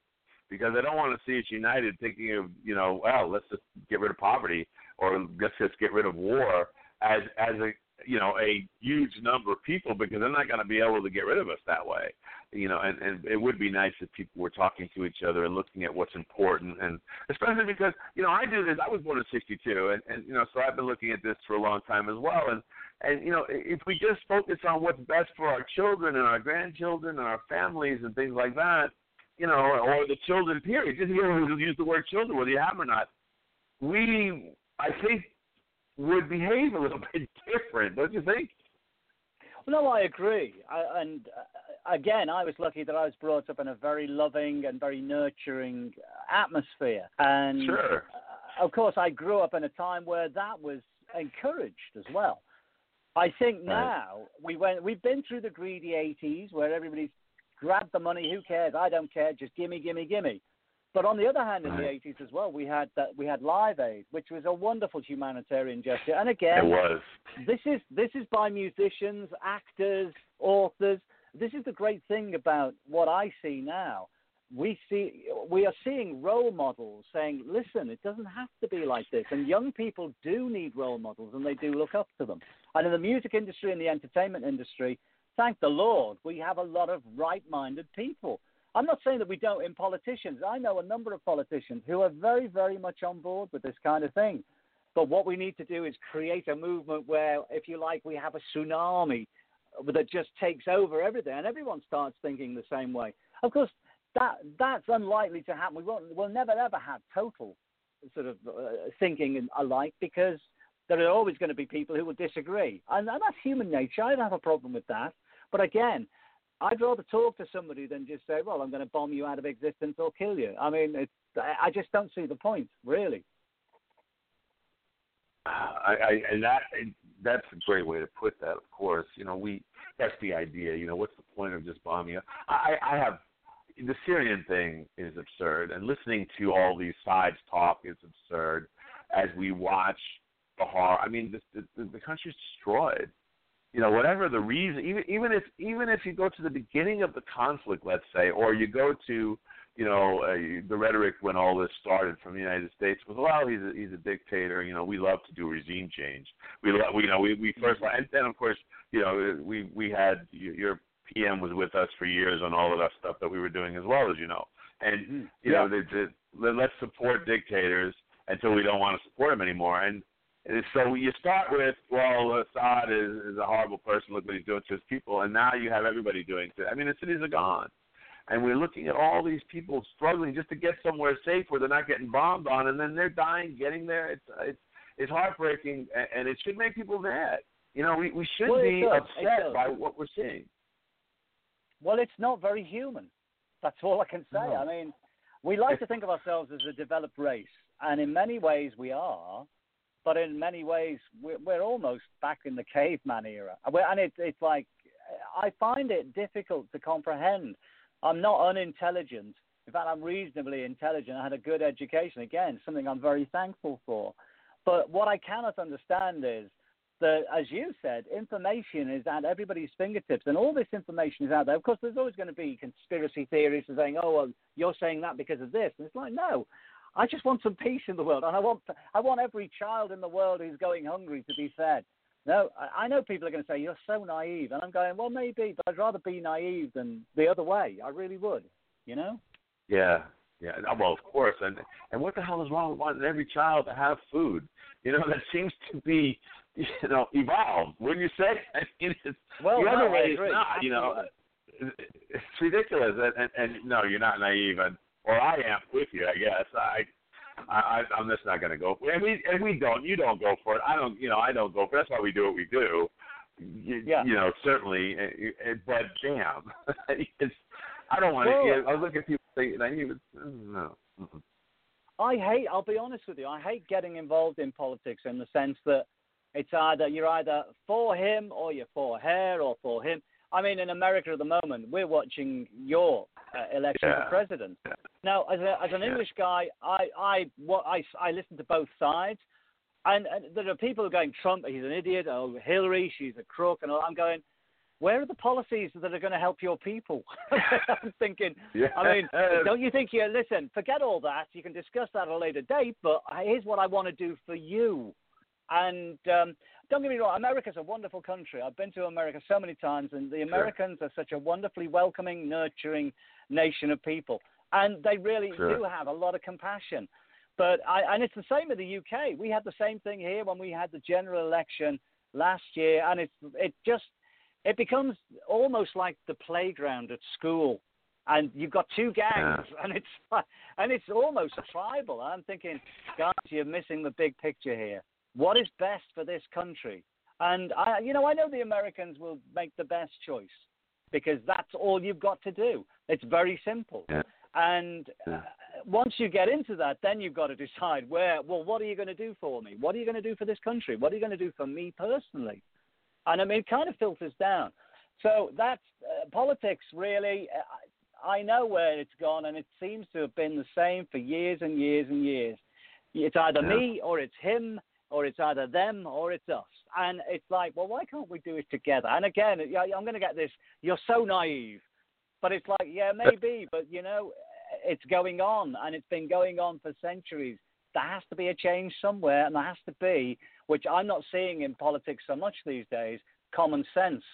because they don't want to see us united, thinking of you know, well, let's just get rid of poverty or let's just get rid of war as as a you know a huge number of people because they're not going to be able to get rid of us that way you know and and it would be nice if people were talking to each other and looking at what's important and especially because you know I do this I was born in 62 and and you know so I've been looking at this for a long time as well and and you know if we just focus on what's best for our children and our grandchildren and our families and things like that you know or the children period just you know use the word children whether you have them or not we I think would behave a little [laughs] bit different, don't you think? No, I agree. I, and uh, again, I was lucky that I was brought up in a very loving and very nurturing atmosphere. And Sure. uh, of course, I grew up in a time where that was encouraged as well. I think Right. now we went. We've been through the greedy '80s where everybody's grabbed the money. Who cares? I don't care. Just gimme, gimme, gimme. But on the other hand, in Right. the '80s as well, we had that. We had Live Aid, which was a wonderful humanitarian gesture. And It again, was. this is this is by musicians, actors, authors. This is the great thing about what I see now. We see we are seeing role models saying, "Listen, it doesn't have to be like this." And young people do need role models, and they do look up to them. And in the music industry and the entertainment industry, thank the Lord, we have a lot of right-minded people. I'm not saying that we don't in politicians. I know a number of politicians who are very, very much on board with this kind of thing. But what we need to do is create a movement where, if you like, we have a tsunami that just takes over everything, and everyone starts thinking the same way. Of course, that that's unlikely to happen. We won't, we'll never ever have total sort of uh, thinking alike because there are always going to be people who will disagree, and, and that's human nature. I don't have a problem with that. But again, I'd rather talk to somebody than just say, "Well, I'm going to bomb you out of existence or kill you." I mean, it's, I just don't see the point, really. I, I and that that's a great way to put that. Of course, you know we that's the idea. You know, what's the point of just bombing? you? I I have the Syrian thing is absurd, and listening to all these sides talk is absurd. As we watch the horror, I mean, the the, the country's destroyed. You know, whatever the reason, even even if even if you go to the beginning of the conflict, let's say, or you go to you know, uh, the rhetoric when all this started from the United States was, well, he's a, he's a dictator. You know, we love to do regime change. We, love, we you know, we, we first, and then of course, you know, we we had your PM was with us for years on all of that stuff that we were doing as well as you know, and you know, the, the, let's support dictators until we don't want to support them anymore. And, and so you start with, well, Assad is, is a horrible person. Look what he's doing to his people, and now you have everybody doing it. I mean, the cities are gone and we're looking at all these people struggling just to get somewhere safe where they're not getting bombed on, and then they're dying getting there. It's it's it's heartbreaking, and, it should make people mad. You know, we we should Well, be upset by what we're seeing. Well, it's not very human. That's all I can say. No. I mean, we like to think of ourselves as a developed race, and in many ways we are, but in many ways we're, we're almost back in the caveman era. And it, it's like, I find it difficult to comprehend. I'm not unintelligent. In fact, I'm reasonably intelligent. I had a good education. Again, something I'm very thankful for. But what I cannot understand is that, as you said, information is at everybody's fingertips, and all this information is out there. Of course, there's always going to be conspiracy theories saying, "Oh, well, you're saying that because of this," and it's like, no. I just want some peace in the world, and I want I want every child in the world who's going hungry to be fed. No, I I know people are going to say you're so naive, and I'm going, well, maybe, but I'd rather be naive than the other way. I really would, you know. Yeah, yeah. Uh, well, of course. And and what the hell is wrong with wanting every child to have food? You know, [laughs] that seems to be, you know, evolved. Wouldn't you say? [laughs] I mean, it's, Well, the other I way is not. You know, it's ridiculous. And, and, and no, you're not naive. And or I am with you, I guess. I. I, I'm just not going to go for it. And we, and we don't. You don't go for it. I don't. You know, I don't go for it. That's why we do what we do. You, Yeah. you know, certainly. uh, uh, But damn, [laughs] it's. I don't want Well- to. I look at people thinking, I even no. I hate. I'll be honest with you. I hate getting involved in politics in the sense that it's either you're either for him or you're for her or for him. I mean, in America at the moment, we're watching your uh, election Yeah. for president. Now, as a, as an Yeah. English guy, I I what I I listen to both sides, and, and there are people going Trump, he's an idiot, or Hillary, she's a crook, and all. I'm going. Where are the policies that are going to help your people? [laughs] I'm thinking, Yeah. I mean, [laughs] don't you think you listen? Forget all that. You can discuss that at a later date. But here's what I want to do for you. And um, don't get me wrong, America's a wonderful country. I've been to America so many times, and the Americans are such a wonderfully welcoming, nurturing nation of people, and they really Sure. do have a lot of compassion. But I, and it's the same in the UK. We had the same thing here when we had the general election last year, and it's it just it becomes almost like the playground at school, and you've got two gangs, [laughs] and it's and it's almost tribal. I'm thinking, guys, you're missing the big picture here. What is best for this country. And I, you know, I know the Americans will make the best choice because that's all you've got to do. It's very simple. Yeah. And Yeah. uh, once you get into that, then you've got to decide where. Well, what are you going to do for me? What are you going to do for this country? What are you going to do for me personally? And I mean, it kind of filters down. So that's uh, politics. Really, uh, I know where it's gone, and it seems to have been the same for years and years and years. It's either Yeah. me or it's him, or it's either them or it's us. And it's like, well, why can't we do it together? And again, I'm going to get this. You're so naive, but it's like, yeah, maybe, but you know, it's going on, and it's been going on for centuries. There has to be a change somewhere, and there has to be, which I'm not seeing in politics so much these days, common sense.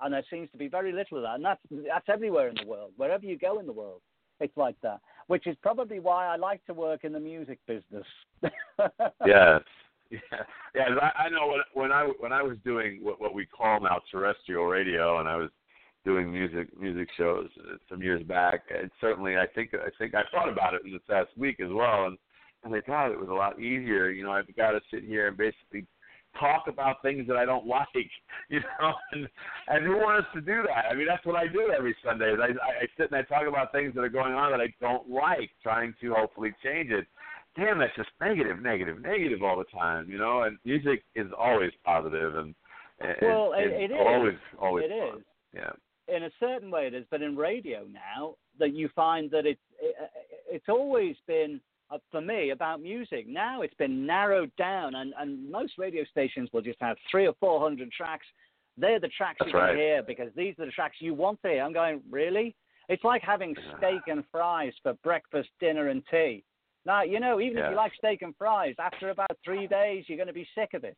And there seems to be very little of that, and that's that's everywhere in the world. Wherever you go in the world, it's like that. Which is probably why I like to work in the music business. [laughs] yes. [laughs] Yeah, yeah. I, I know when when I when I was doing what what we call now terrestrial radio, and I was doing music music shows some years back, and certainly I think I think I thought about it in this past week as well, and and I thought it was a lot easier. You know, I've got to sit here and basically talk about things that I don't like, [laughs] you know, and and who wants to do that? I mean, that's what I do every Sunday. is I, I sit and I talk about things that are going on that I don't like, trying to hopefully change it damn, that's just negative, negative, negative all the time, you know. And music is always positive and, and Well, it- it is. always, always It fun. is. Yeah, in a certain way it is, but in radio now that you find that it's it, it's always been uh, for me about music. Now it's been narrowed down, and and most radio stations will just have three or four hundred tracks. They're the tracks That's you're right. hear because these are the tracks you want to hear. I'm going really. It's like having steak and fries for breakfast, dinner, and tea. Now you know, even if you like steak and fries, after about three days, you're going to be sick of it.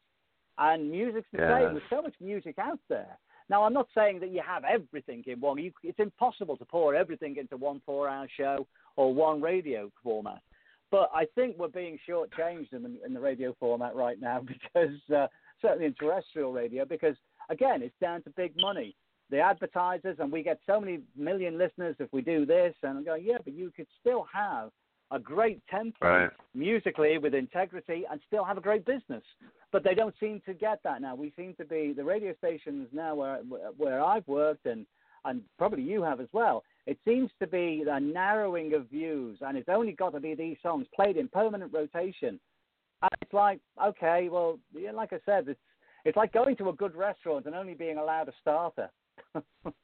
And music's the Yeah. same. There's so much music out there. Now, I'm not saying that you have everything in one. You, it's impossible to pour everything into one four-hour show or one radio format. But I think we're being shortchanged in the, in the radio format right now [laughs] because uh, certainly in terrestrial radio, because again, it's down to big money. The advertisers, and we get so many million listeners if we do this, and I'm going, yeah, but you could still have a great template Right. musically with integrity and still have a great business. But they don't seem to get that now. We seem to be the radio stations now where where I've worked and and probably you have as well. It seems to be a narrowing of views, and it's only got to be these songs played in permanent rotation. And it's like, okay, well, yeah, like I said, it's it's like going to a good restaurant and only being allowed a starter. [laughs]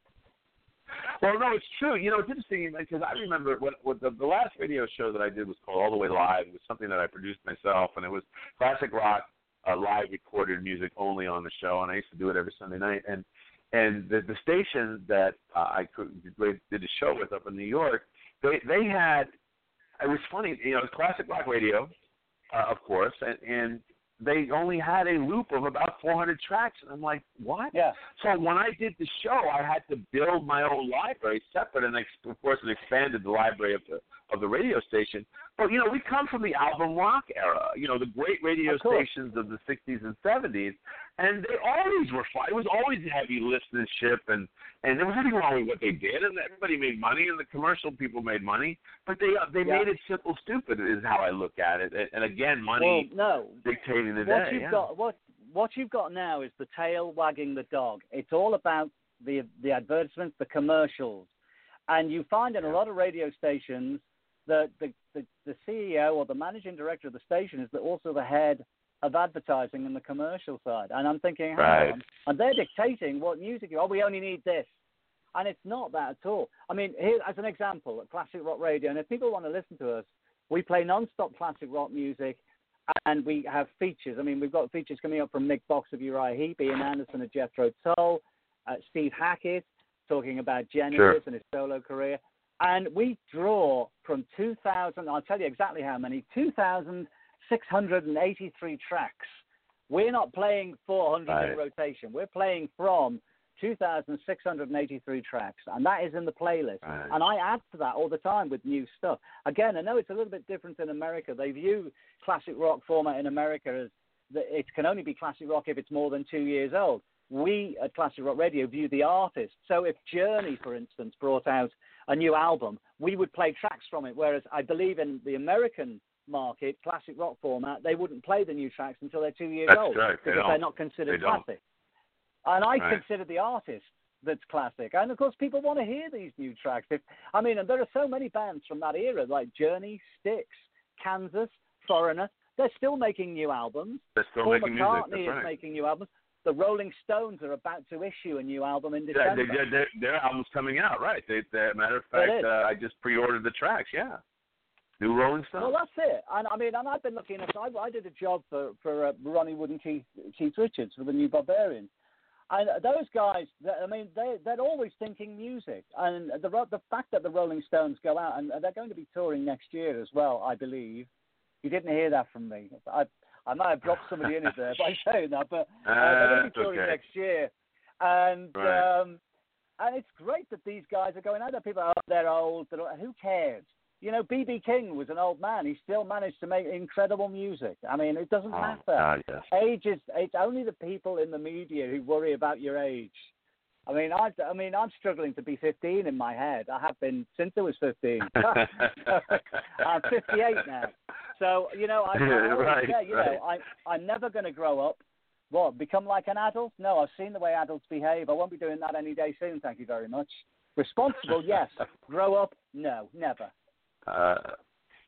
Well, no, it's true. You know, it's interesting because I remember when, when the, the last radio show that I did was called All the Way Live. It was something that I produced myself, and it was classic rock, uh, live recorded music only on the show. And I used to do it every Sunday night. And and the the station that uh, I could, did the show with up in New York, they they had. It was funny, you know, it was classic rock radio, uh, of course, and and they only had a loop of about 400 tracks. And I'm like, what? yeah, So when I did the show, I had to build my own library separate, and of course, it expanded the library of the of the radio station. But you know, we come from the album rock era. You know, the great radio Of stations of the '60s and '70s, and they always were fun. It was always heavy listenership, and and there was nothing wrong with what they did, and everybody made money, and the commercial people made money. But they uh, they Yeah. made it simple, stupid is how I look at it. And, and again, money well, no, dictating the what day. you've yeah. got what what you've got now is the tail wagging the dog. It's all about the the advertisements, the commercials, and you find in a lot of radio stations that the, the the CEO or the managing director of the station is also the head of advertising and the commercial side. And I'm thinking, Right. on, and they're dictating what music. You are. Oh, we only need this. And it's not that at all. I mean, here as an example, at Classic Rock Radio, and if people want to listen to us, we play non-stop classic rock music and we have features. I mean, we've got features coming up from Mick Box of Uriah Heep, Ian Anderson of Jethro Tull, uh, Steve Hackett talking about Genesis Sure. and his solo career. And we draw from 2,000, I'll tell you exactly how many, 2,683 tracks. We're not playing 400 Right. in rotation. We're playing from 2,683 tracks, and that is in the playlist. Right. And I add to that all the time with new stuff. Again, I know it's a little bit different in America. They view classic rock format in America as that it can only be classic rock if it's more than two years old. We at Classic Rock Radio view the artist. So if Journey, for instance, brought out a new album, we would play tracks from it. Whereas I believe in the American market, classic rock format, they wouldn't play the new tracks until they're two years That's old. They because don't. they're not considered They classic. And I Right. consider the artist that's classic. And of course, people want to hear these new tracks. If I mean, and there are so many bands from that era, like Journey, Styx, Kansas, Foreigner. They're still making new albums. They're still Paul making music. McCartney That's is right. making new albums. The Rolling Stones are about to issue a new album in Yeah, December. they, they, their, album's coming out, right? They, they, matter of fact, uh, I just pre-ordered the tracks. Yeah, new Rolling Stones. Well, that's it. And I mean, and I've been looking at. I, I did a job for for uh, Ronnie Wood and Keith, Keith Richards for the New Barbarians, and those guys. I mean, they they're always thinking music, and the the fact that the Rolling Stones go out and they're going to be touring next year as well, I believe. You didn't hear that from me. I I might have dropped somebody in it there by saying that, but uh, they're going to be Uh, touring okay. next year, and. Right. um and it's great that these guys are going out there. People are oh, they're old. They're, who cares? You know, BB King was an old man. He still managed to make incredible music. I mean, it doesn't Oh, matter. God, yes. Age is it's only the people in the media who worry about your age. I mean, I, I mean, I'm struggling to be 15 in my head. I have been since I was 15. [laughs] I'm 58 now. So you know, I, I [laughs] Right, say, you right. know, I I'm never going to grow up. What become like an adult? No, I've seen the way adults behave. I won't be doing that any day soon. Thank you very much. Responsible, yes. [laughs] Grow up, no, never. Uh,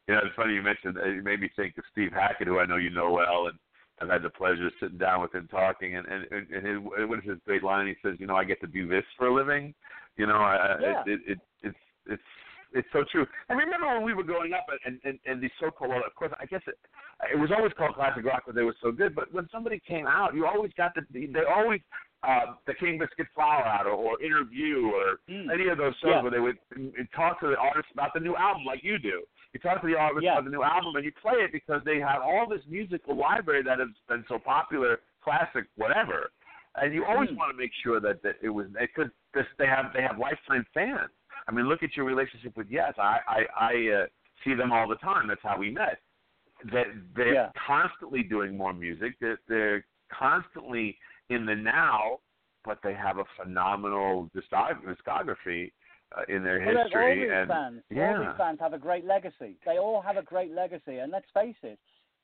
you know, it's funny you mentioned. It made me think of Steve Hackett, who I know you know well, and I've had the pleasure of sitting down with him talking. And and, and his, what is his great line? He says, "You know, I get to do this for a living." You know, I, I- Yeah. it, it, it it's it's it's so true. And remember when we were growing up, and and, and these so-called, well, of course, I guess it, it was always called classic rock because they were so good. But when somebody came out, you always got the they always uh, the King Biscuit Flower Hour or, or interview or Mm. any of those shows Yeah. where they would mm, talk to the artist about the new album, like you do. You talk to the artist Yeah. about the new album, and you play it because they have all this musical library that has been so popular, classic, whatever. And you always Mm. want to make sure that, that it was because they have they have lifetime fans. I mean, look at your relationship with Yes. I I, I uh, see them all the time. That's how we met. That they're Yeah. constantly doing more music. That they're constantly in the now, but they have a phenomenal discography uh, in their Well, look, all history. these and fans, all yeah. these fans have a great legacy. They all have a great legacy, and let's face it,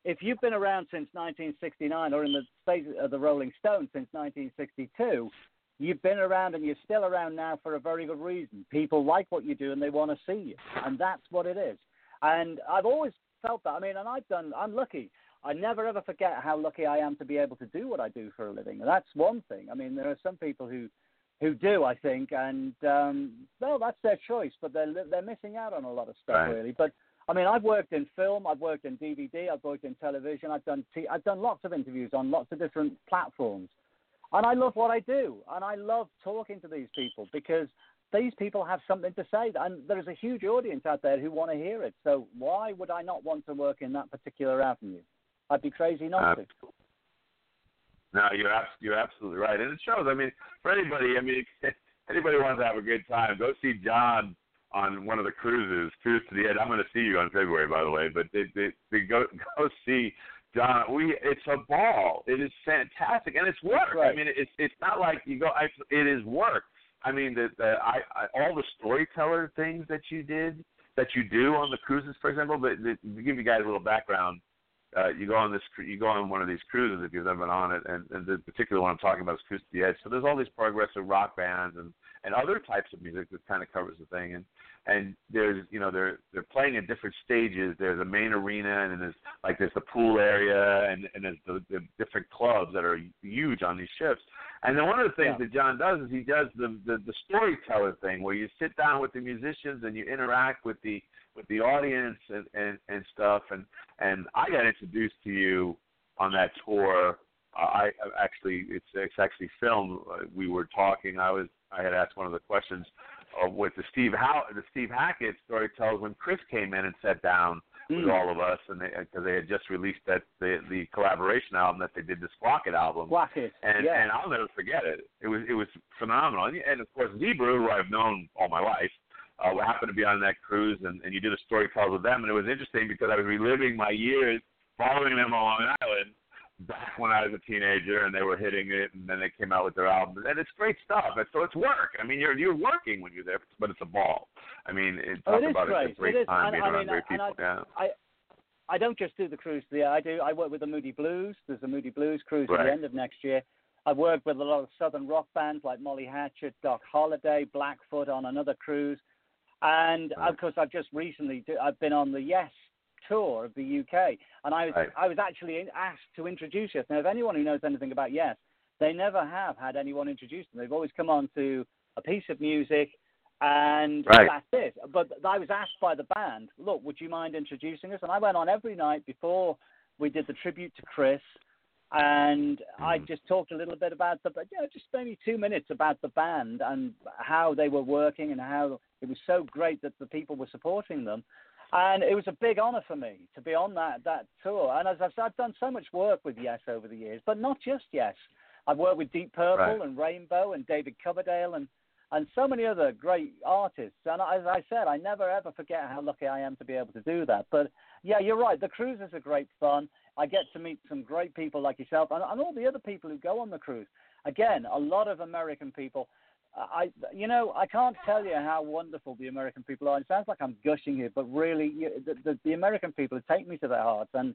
if you've been around since 1969, or in the space of the Rolling Stones since 1962, you've been around and you're still around now for a very good reason. People like what you do and they want to see you, and that's what it is. And I've always felt that. I mean, and I've done. I'm lucky. I never ever forget how lucky I am to be able to do what I do for a living. And that's one thing. I mean, there are some people who who do, I think, and um, well, that's their choice, but they're they're missing out on a lot of stuff, Right. really. But I mean, I've worked in film, I've worked in DVD, I've worked in television, I've done t- I've done lots of interviews on lots of different platforms, and I love what I do, and I love talking to these people because these people have something to say, and there is a huge audience out there who want to hear it. So why would I not want to work in that particular avenue? I'd be crazy not Uh, to. No, you're abs- you're absolutely right, and it shows. I mean, for anybody, I mean, [laughs] anybody wants to have a good time, go see Jon on one of the cruises, Cruise to the Edge. I'm going to see you on February, by the way, but they, they, they go [laughs] go see Jon. We it's a ball. It is fantastic, and it's work. I mean, it's it's not like you go. I, it is work. I mean, the, the I, I all the storyteller things that you did that you do on the cruises, for example. But the, to give you guys a little background, uh, you go on this you go on one of these cruises if you've ever been on it, and, and the particular one I'm talking about is Cruise to the Edge. So there's all these progressive rock bands and and other types of music that kind of covers the thing, and and there's you know they're they're playing at different stages. There's a main arena, and then there's like there's the pool area, and and there's the, the different clubs that are huge on these ships. And then one of the things Yeah. that Jon does is he does the, the the storyteller thing, where you sit down with the musicians and you interact with the with the audience and and, and stuff. And and I got introduced to you on that tour. I actually it's it's actually filmed. We were talking. I was I had asked one of the questions uh, with the Steve Howe the Steve Hackett story tells when Chris came in and sat down with Mm. all of us, and because they, had just released that the the collaboration album that they did, the Squackett album, it. and yeah. and I'll never forget it. It was it was phenomenal, and, and of course Zebra, who I've known all my life, uh, happened to be on that cruise, and, and you did a story called with them, and it was interesting because I was reliving my years following them on Long Island back when I was a teenager, and they were hitting it, and then they came out with their album, and it's great stuff. And so it's work. I mean, you're you're working when you're there, but it's a ball. I mean, it, Oh, talk it is about great. a great It is. time And, being I around mean, great people. I, yeah. I, I don't just do the cruise to the I do I work with the Moody Blues. There's a Moody Blues cruise at the end of next year. I've worked with a lot of southern rock bands like Molly Hatchet, Doc Holliday, Blackfoot on another cruise, and Right. of course I've just recently do, I've been on the Yes tour of the UK, and I was Right. I was actually asked to introduce Yes. Now, if anyone who knows anything about Yes, they never have had anyone introduce them. They've always come on to a piece of music, and Right. that's it. But I was asked by the band, look, would you mind introducing us? And I went on every night before we did the tribute to Chris, and I Mhm. just talked a little bit about the, you know, just maybe two minutes about the band and how they were working and how it was so great that the people were supporting them. And it was a big honor for me to be on that that tour. And as I've said, I've done so much work with Yes over the years, but not just Yes. I've worked with Deep Purple Right. and Rainbow and David Coverdale and and so many other great artists. And as I said, I never ever forget how lucky I am to be able to do that. But yeah, you're right. The cruises are great fun. I get to meet some great people like yourself and, and all the other people who go on the cruise. Again, a lot of American people. I, you know, I can't tell you how wonderful the American people are. It sounds like I'm gushing here, but really, you, the, the, the American people take me to their hearts, and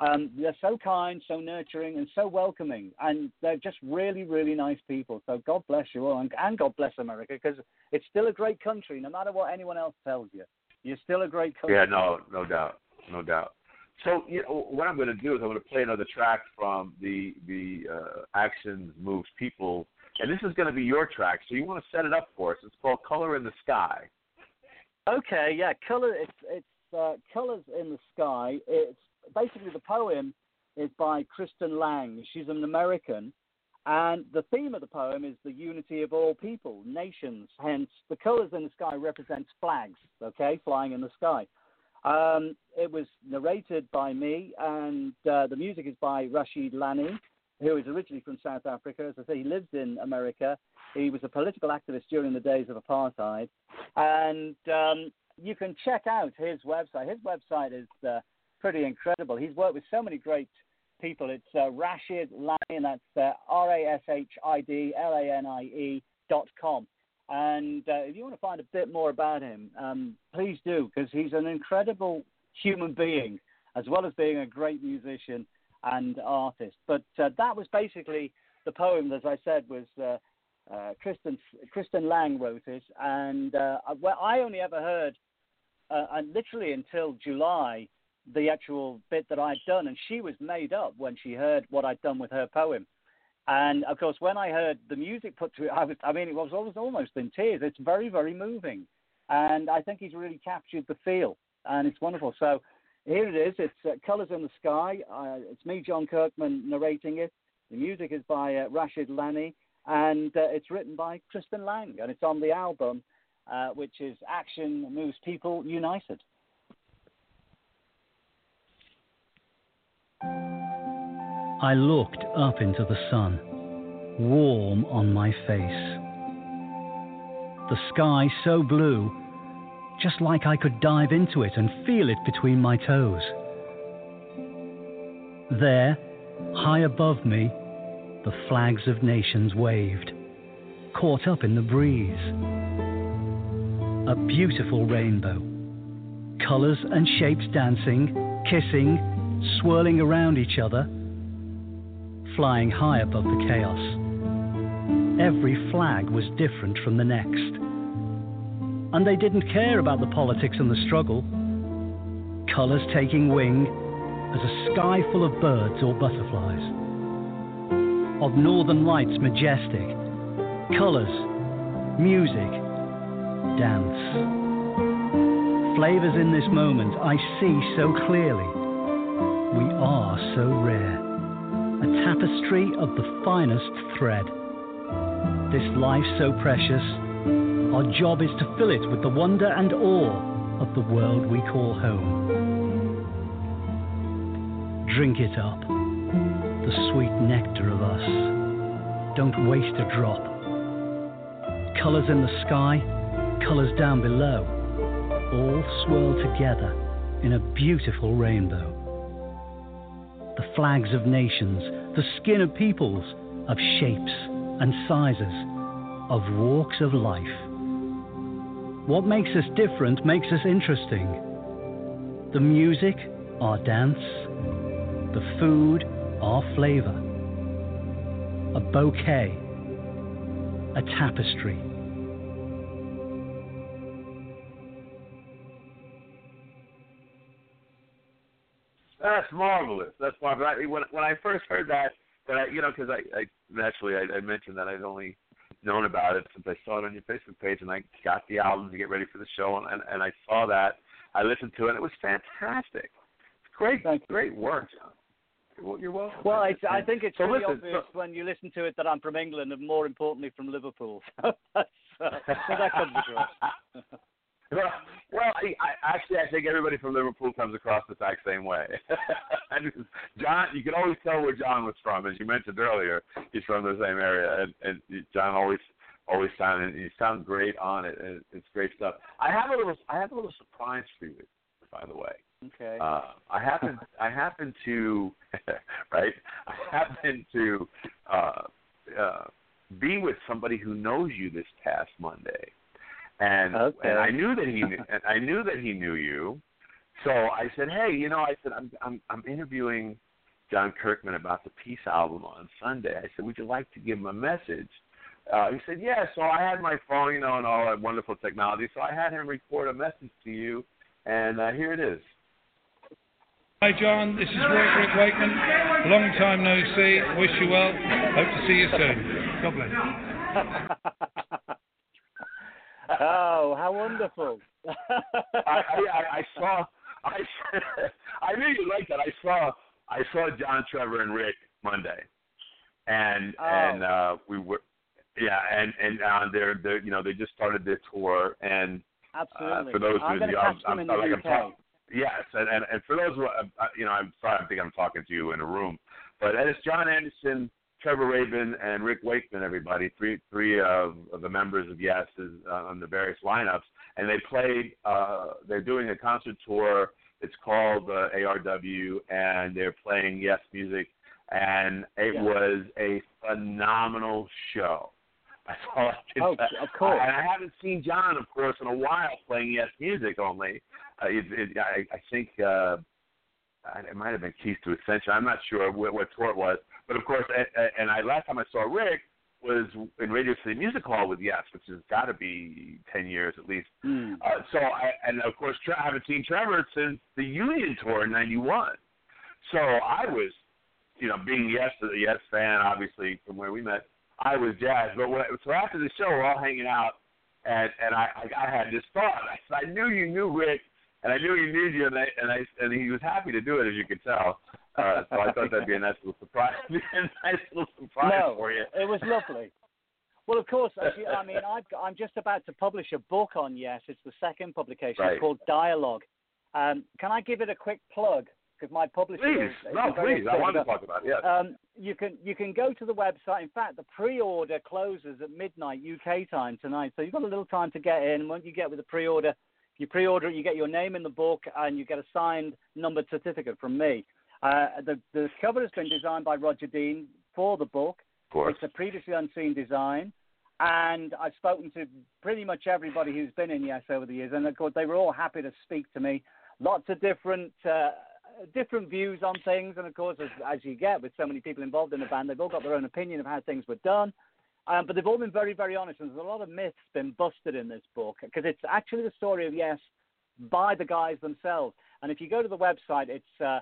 um, they're so kind, so nurturing, and so welcoming, and they're just really, really nice people. So God bless you all, and, and God bless America, because it's still a great country, no matter what anyone else tells you. You're still a great country. Yeah, no, no doubt, no doubt. So you know, what I'm going to do is I'm going to play another track from the the uh, Actions Moves People, and this is going to be your track. So you want to set it up for us? It's called Color in the Sky. Okay, yeah, color. It's it's uh, colors in the sky. It's basically the poem is by Kristen Lang. She's an American, and the theme of the poem is the unity of all people, nations. Hence, the colors in the sky represents flags. Okay, flying in the sky. Um, it was narrated by me, and uh, the music is by Rashid Lanie, who is originally from South Africa. As I say, he lives in America. He was a political activist during the days of apartheid, and um, you can check out his website. His website is uh, pretty incredible. He's worked with so many great people. It's uh, Rashid Lanie, and that's uh, R A S H I D L A N I E dot com. And uh, if you want to find a bit more about him, um, please do, because he's an incredible human being, as well as being a great musician and artist. But uh, that was basically the poem, as I said, was uh, uh, Kristen Kristen Lang wrote it, and uh, well, I only ever heard, uh, and literally until July, the actual bit that I'd done, and she was made up when she heard what I'd done with her poem. And of course, when I heard the music put to it, I was, I mean, it was, I was almost in tears. It's very, very moving. And I think he's really captured the feel, and it's wonderful. So here it is. It's uh, Colors in the Sky. Uh, it's me, Jon Kirkman, narrating it. The music is by uh, Rashid Lanie, and uh, it's written by Kristen Lang, and it's on the album, uh, which is Action Moves People United. I looked up into the sun, warm on my face. The sky so blue, just like I could dive into it and feel it between my toes. There, high above me, the flags of nations waved, caught up in the breeze. A beautiful rainbow, colours and shapes dancing, kissing, swirling around each other flying high above the chaos. Every flag was different from the next. And they didn't care about the politics and the struggle. Colours taking wing as a sky full of birds or butterflies. Of northern lights majestic, colours, music, dance. Flavours in this moment I see so clearly. We are so rare a tapestry of the finest thread. This life so precious, our job is to fill it with the wonder and awe of the world we call home. Drink it up, the sweet nectar of us. Don't waste a drop. Colours in the sky, colours down below, all swirl together in a beautiful rainbow the flags of nations, the skin of peoples, of shapes and sizes, of walks of life. What makes us different makes us interesting. The music our dance, the food, our flavor, a bouquet, a tapestry. That's marvelous. That's marvelous. When when I first heard that, that I, you know, because I, I naturally I, I mentioned that I'd only known about it since I saw it on your Facebook page, and I got the album to get ready for the show, and and, and I saw that. I listened to it. and It was fantastic. It's great, Thank you. great work, Jon. Well, You're welcome. Well, I, I think it's so pretty listen, obvious when you listen to it that I'm from England and more importantly from Liverpool. [laughs] so, that's, uh, so that comes across. [laughs] Well, I, I actually I think everybody from Liverpool comes across the exact same way. [laughs] And John, you can always tell where John was from, as you mentioned earlier. He's from the same area, and, and John always always sounded you sound great on it, and it's great stuff. I have a little I have a little surprise for you, by the way. Okay. Uh, I happen [laughs] I happen to [laughs] right. I happen to uh, uh, be with somebody who knows you this past Monday, and Okay. and I knew that he knew, [laughs] and I knew that he knew you. So I said, hey, you know, I said I'm I'm I'm interviewing Jon Kirkman about the Peace album on Sunday. I said, would you like to give him a message? Uh, he said, yeah. So I had my phone, you know, and all that wonderful technology. So I had him record a message to you, and uh, here it is. Hi Jon, this is Rick, Rick Wakeman. Long time no see. Wish you well. Hope to see you soon. God bless. [laughs] oh, how wonderful. I, I, I, saw. I, [laughs] I knew you liked that. I saw. I saw John, Trevor, and Rick Monday, and Oh. and uh, we were, yeah, and and uh, they're they are you know they just started their tour, and Absolutely. for those I'm who- I'm- I'm- like I'm talking- yes, and and, and for those who uh, uh, you know, I'm sorry, I think I'm talking to you in a room, but that is John Anderson. Trevor Rabin and Rick Wakeman, everybody, three three of, of the members of Yes is, uh, on the various lineups, and they played. Uh, they're doing a concert tour. It's called uh, ARW, and they're playing Yes music, and it Yeah. was a phenomenal show. [laughs] That's all I can Oh, say. of course. I, and I haven't seen John, of course, in a while playing Yes music only. Uh, it, it, I, I think uh, it might have been Keys to Ascension. I'm not sure what, what tour it was, but of course, and, and I last time I saw Rick was in Radio City Music Hall with Yes, which has got to be ten years at least. Hmm. Uh, so, I, and of course, I haven't seen Trevor since the Union tour in '91. So I was, you know, being Yes, a Yes fan, obviously from where we met, I was jazzed. But when, so after the show, we're all hanging out, and and I I, I had this thought. I said, I knew you knew Rick, and I knew he knew you, and I and I and he was happy to do it, as you could tell. Uh, so I thought that'd be a nice little surprise, [laughs] a nice little surprise no, for you. it was lovely. Well, of course, you, I mean, [laughs] I've, I'm just about to publish a book on Yes. It's the second publication. Right. Called Dialogue. Um, can I give it a quick plug? Because my publisher Please, is, is no, please. I wanted to talk about it. Yes. Um, you can you can go to the website. In fact, the pre-order closes at midnight UK time tonight, so you've got a little time to get in. Once you get with the pre-order, you pre-order it, you get your name in the book and you get a signed numbered certificate from me. Uh, the the cover has been designed by Roger Dean for the book. of course. It's a previously unseen design, and I've spoken to pretty much everybody who's been in Yes over the years, and of course they were all happy to speak to me. Lots of different uh, different views on things, and of course, as, as you get with so many people involved in the band, they've all got their own opinion of how things were done. Um, but they've all been very, very honest, and there's a lot of myths been busted in this book because it's actually the story of Yes by the guys themselves. And if you go to the website, it's uh,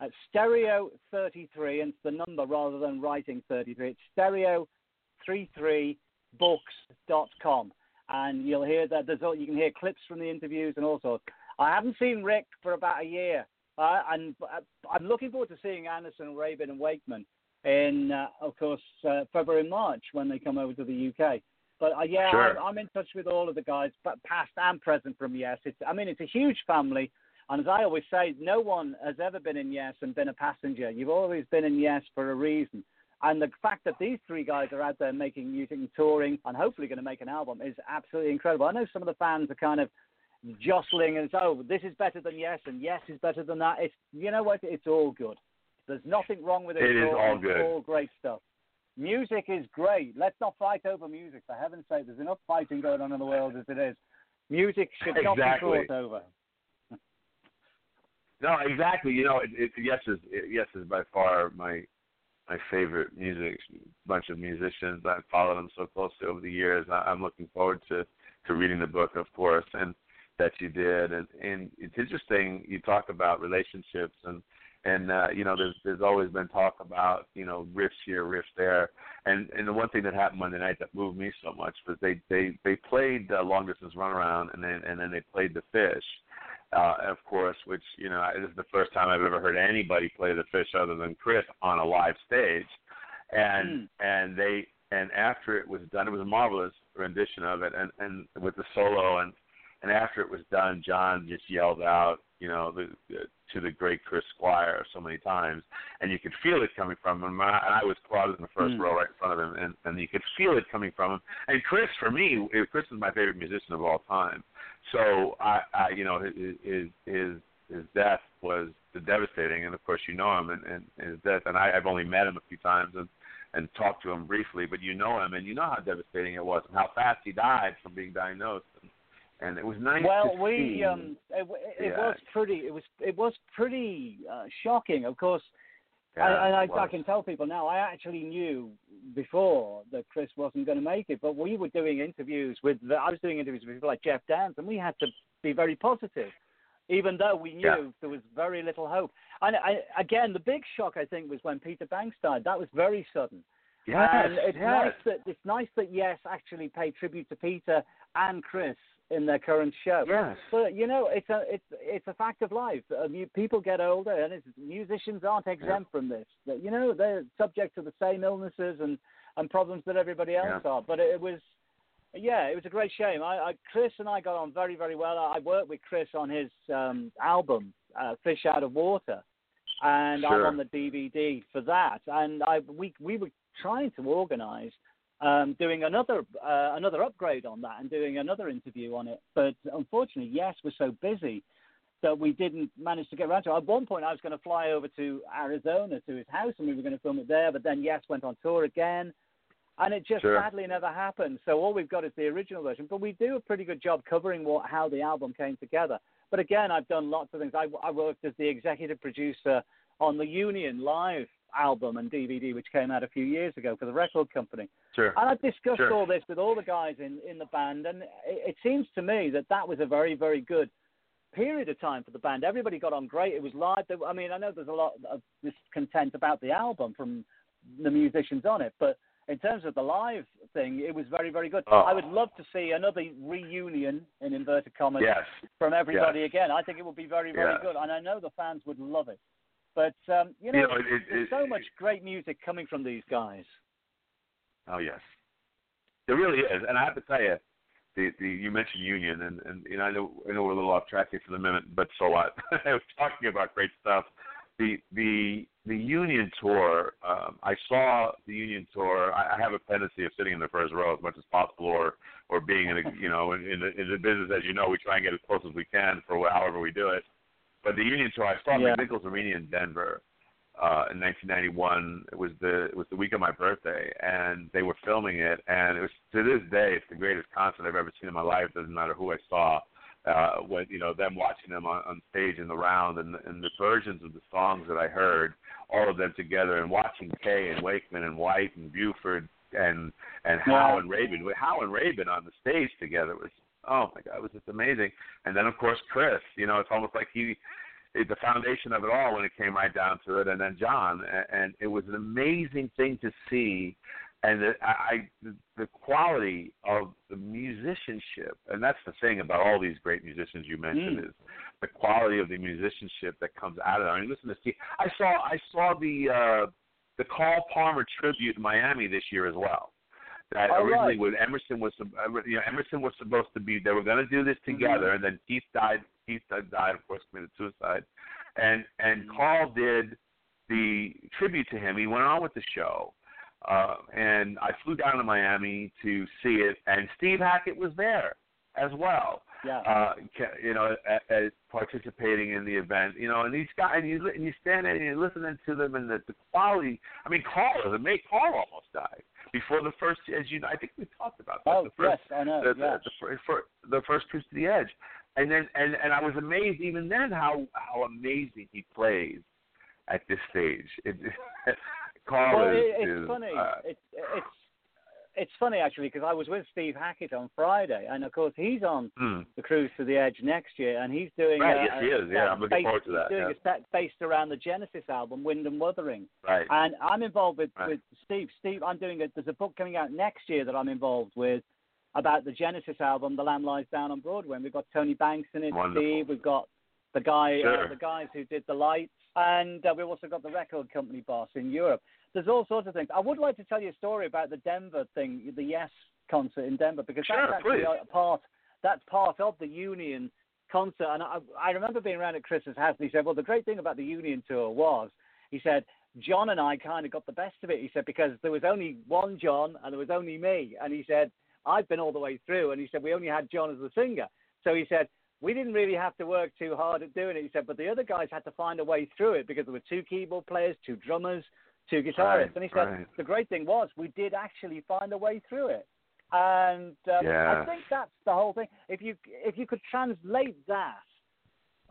at Stereo 33, and it's the number rather than writing 33. It's Stereo 33books.com, and you'll hear that there's all, you can hear clips from the interviews and all sorts. I haven't seen Rick for about a year, uh, and uh, I'm looking forward to seeing Anderson, Rabin, and Wakeman in, uh, of course, uh, February and March when they come over to the UK. But uh, yeah, Sure. I'm, I'm in touch with all of the guys, but past and present from Yes. It's, I mean, it's a huge family. And as I always say, no one has ever been in Yes and been a passenger. You've always been in Yes for a reason. And the fact that these three guys are out there making music and touring and hopefully going to make an album is absolutely incredible. I know some of the fans are kind of jostling and say, oh, this is better than Yes and Yes is better than that. It's you know what? It's all good. There's nothing wrong with it. It at all. all It's good. all great stuff. Music is great. Let's not fight over music. For heaven's sake, there's enough fighting going on in the world as it is. Music should not Exactly. be fought over. No, exactly. You know, it, it, Yes is it, Yes is by far my my favorite music bunch of musicians. I've followed them so closely over the years. I, I'm looking forward to to reading the book, of course, and that you did. And and it's interesting. You talk about relationships and and uh, you know, there's there's always been talk about you know riffs here, riffs there, and and the one thing that happened Monday night that moved me so much was they they they played uh, long distance runaround and then and then they played the fish, uh, of course, which you know this is the first time I've ever heard anybody play the fish other than Chris on a live stage, and mm. and they and after it was done, it was a marvelous rendition of it, and and with the solo and and after it was done, John just yelled out, you know, the, the to the great Chris Squire so many times, and you could feel it coming from him. And I was closeted in the first mm. row right in front of him, and and you could feel it coming from him. And Chris, for me, Chris is my favorite musician of all time. So I, I you know, his his his, death was devastating, and of course you know him and, and his death. And I, I've only met him a few times and and talked to him briefly, but you know him and you know how devastating it was and how fast he died from being diagnosed. And, and it was nice. Well, we see. um, it, it yeah. was pretty. It was it was pretty uh, shocking. Of course, yeah, I, and I. I can tell people now. I actually knew before that Chris wasn't going to make it, but we were doing interviews with. The, I was doing interviews with people like Geoff Downes, and we had to be very positive, even though we knew Yeah. there was very little hope. And I, again, the big shock I think was when Peter Banks died. That was very sudden. Yes, and it's yes. nice that it's nice that Yes actually paid tribute to Peter and Chris in their current show. Yes. But you know, it's a it's it's a fact of life. Uh, people get older, and it's, musicians aren't exempt from this. You know, they're subject to the same illnesses and and problems that everybody else Yeah. are. But it, was. Yeah, it was a great shame. I, I Chris and I got on very, very well. I worked with Chris on his um, album, uh, Fish Out of Water, and I'm on the DVD for that. And I we we were trying to organise um, doing another uh, another upgrade on that and doing another interview on it. But unfortunately, Yes we're so busy that we didn't manage to get around to it. At one point, I was going to fly over to Arizona to his house and we were going to film it there. But then Yes went on tour again. And it just Sure. sadly never happened. So all we've got is the original version. But we do a pretty good job covering what, how the album came together. But again, I've done lots of things. I, I worked as the executive producer on the Union Live album and DVD, which came out a few years ago for the record company. Sure. And I've discussed Sure. all this with all the guys in, in the band, and it, it seems to me that that was a very, very good period of time for the band. Everybody got on great. It was live. I mean, I know there's a lot of discontent about the album from the musicians on it, but in terms of the live thing, it was very, very good. Oh. I would love to see another reunion, in inverted commas, Yes. from everybody Yes. again. I think it would be very, very Yeah. good, and I know the fans would love it. But um, you know, You know, it- it- there's it- so much great music coming from these guys. Oh yes, there really is, and I have to tell you, the, the you mentioned Union, and and you know I know I know we're a little off track here for the minute, but so what? [laughs] I was talking about great stuff. The the the Union tour. Um, I saw the Union tour. I, I have a tendency of sitting in the first row as much as possible, or or being in a you know in, in the in the business as you know we try and get as close as we can for however we do it. But the Union tour, I saw Yeah. McNichols Arena in Denver uh, in 1991. It was the it was the week of my birthday, and they were filming it. And it was to this day, it's the greatest concert I've ever seen in my life. Doesn't matter who I saw. Uh, when you know them watching them on, on stage in the round, and, and the versions of the songs that I heard, all of them together, and watching Kaye and Wakeman and White and Bruford and and Howe and Rabin, Howe and Rabin on the stage together was oh my god, it was just amazing. And then of course Chris, you know, it's almost like he the foundation of it all when it came right down to it, and then John, and it was an amazing thing to see, and the, I, the quality of the musicianship, and that's the thing about all these great musicians you mentioned Mm. is the quality of the musicianship that comes out of it. I mean, listen to Steve. I saw I saw the uh, the Carl Palmer tribute in Miami this year as well. That Oh, originally right. when Emerson was uh, you know Emerson was supposed to be they were going to do this together, and then Keith died. Keith died, of course, committed suicide, and and Carl did the tribute to him. He went on with the show, uh, and I flew down to Miami to see it, and Steve Hackett was there as well Yeah. uh, you know, at participating in the event, you know, and these guys, and you and you stand there and you're listening to them, and the, the quality. I mean, Carl, the mate, Carl almost died before the first, as you know, I think we talked about that. oh, the first, yes, I know. the, yeah. the, the, fir- the first cruise to the edge. and then and and I was amazed even then how how amazing he plays at this stage. It, [laughs] Carl well, is, it, it's is, funny. uh, it's it's it's funny actually because I was with Steve Hackett on Friday, and of course he's on hmm. the Cruise to the Edge next year, and he's doing Right, a, yes, he is. Yeah, I'm looking based, forward to that, doing yeah. a set based around the Genesis album, Wind and Wuthering, right. and I'm involved with Right. with Steve. Steve, I'm doing a there's a book coming out next year that I'm involved with about the Genesis album, The Lamb Lies Down on Broadway. And we've got Tony Banks in it, Wonderful. Steve. We've got the guy, Sure. uh, the guys who did the lights, and uh, we've also got the record company boss in Europe. There's all sorts of things. I would like to tell you a story about the Denver thing, the Yes concert in Denver, because Sure, that's actually please. part. That's part of the Union concert. And I, I remember being around at Chris's house, and he said, "Well, the great thing about the Union tour was," he said, "John and I kind of got the best of it." He said because there was only one John and there was only me, and he said I've been all the way through, and he said we only had John as the singer. So he said we didn't really have to work too hard at doing it. He said, but the other guys had to find a way through it because there were two keyboard players, two drummers, two guitarists, Right, and he said right. the great thing was we did actually find a way through it. And um, Yeah. I think that's the whole thing. If you if you could translate that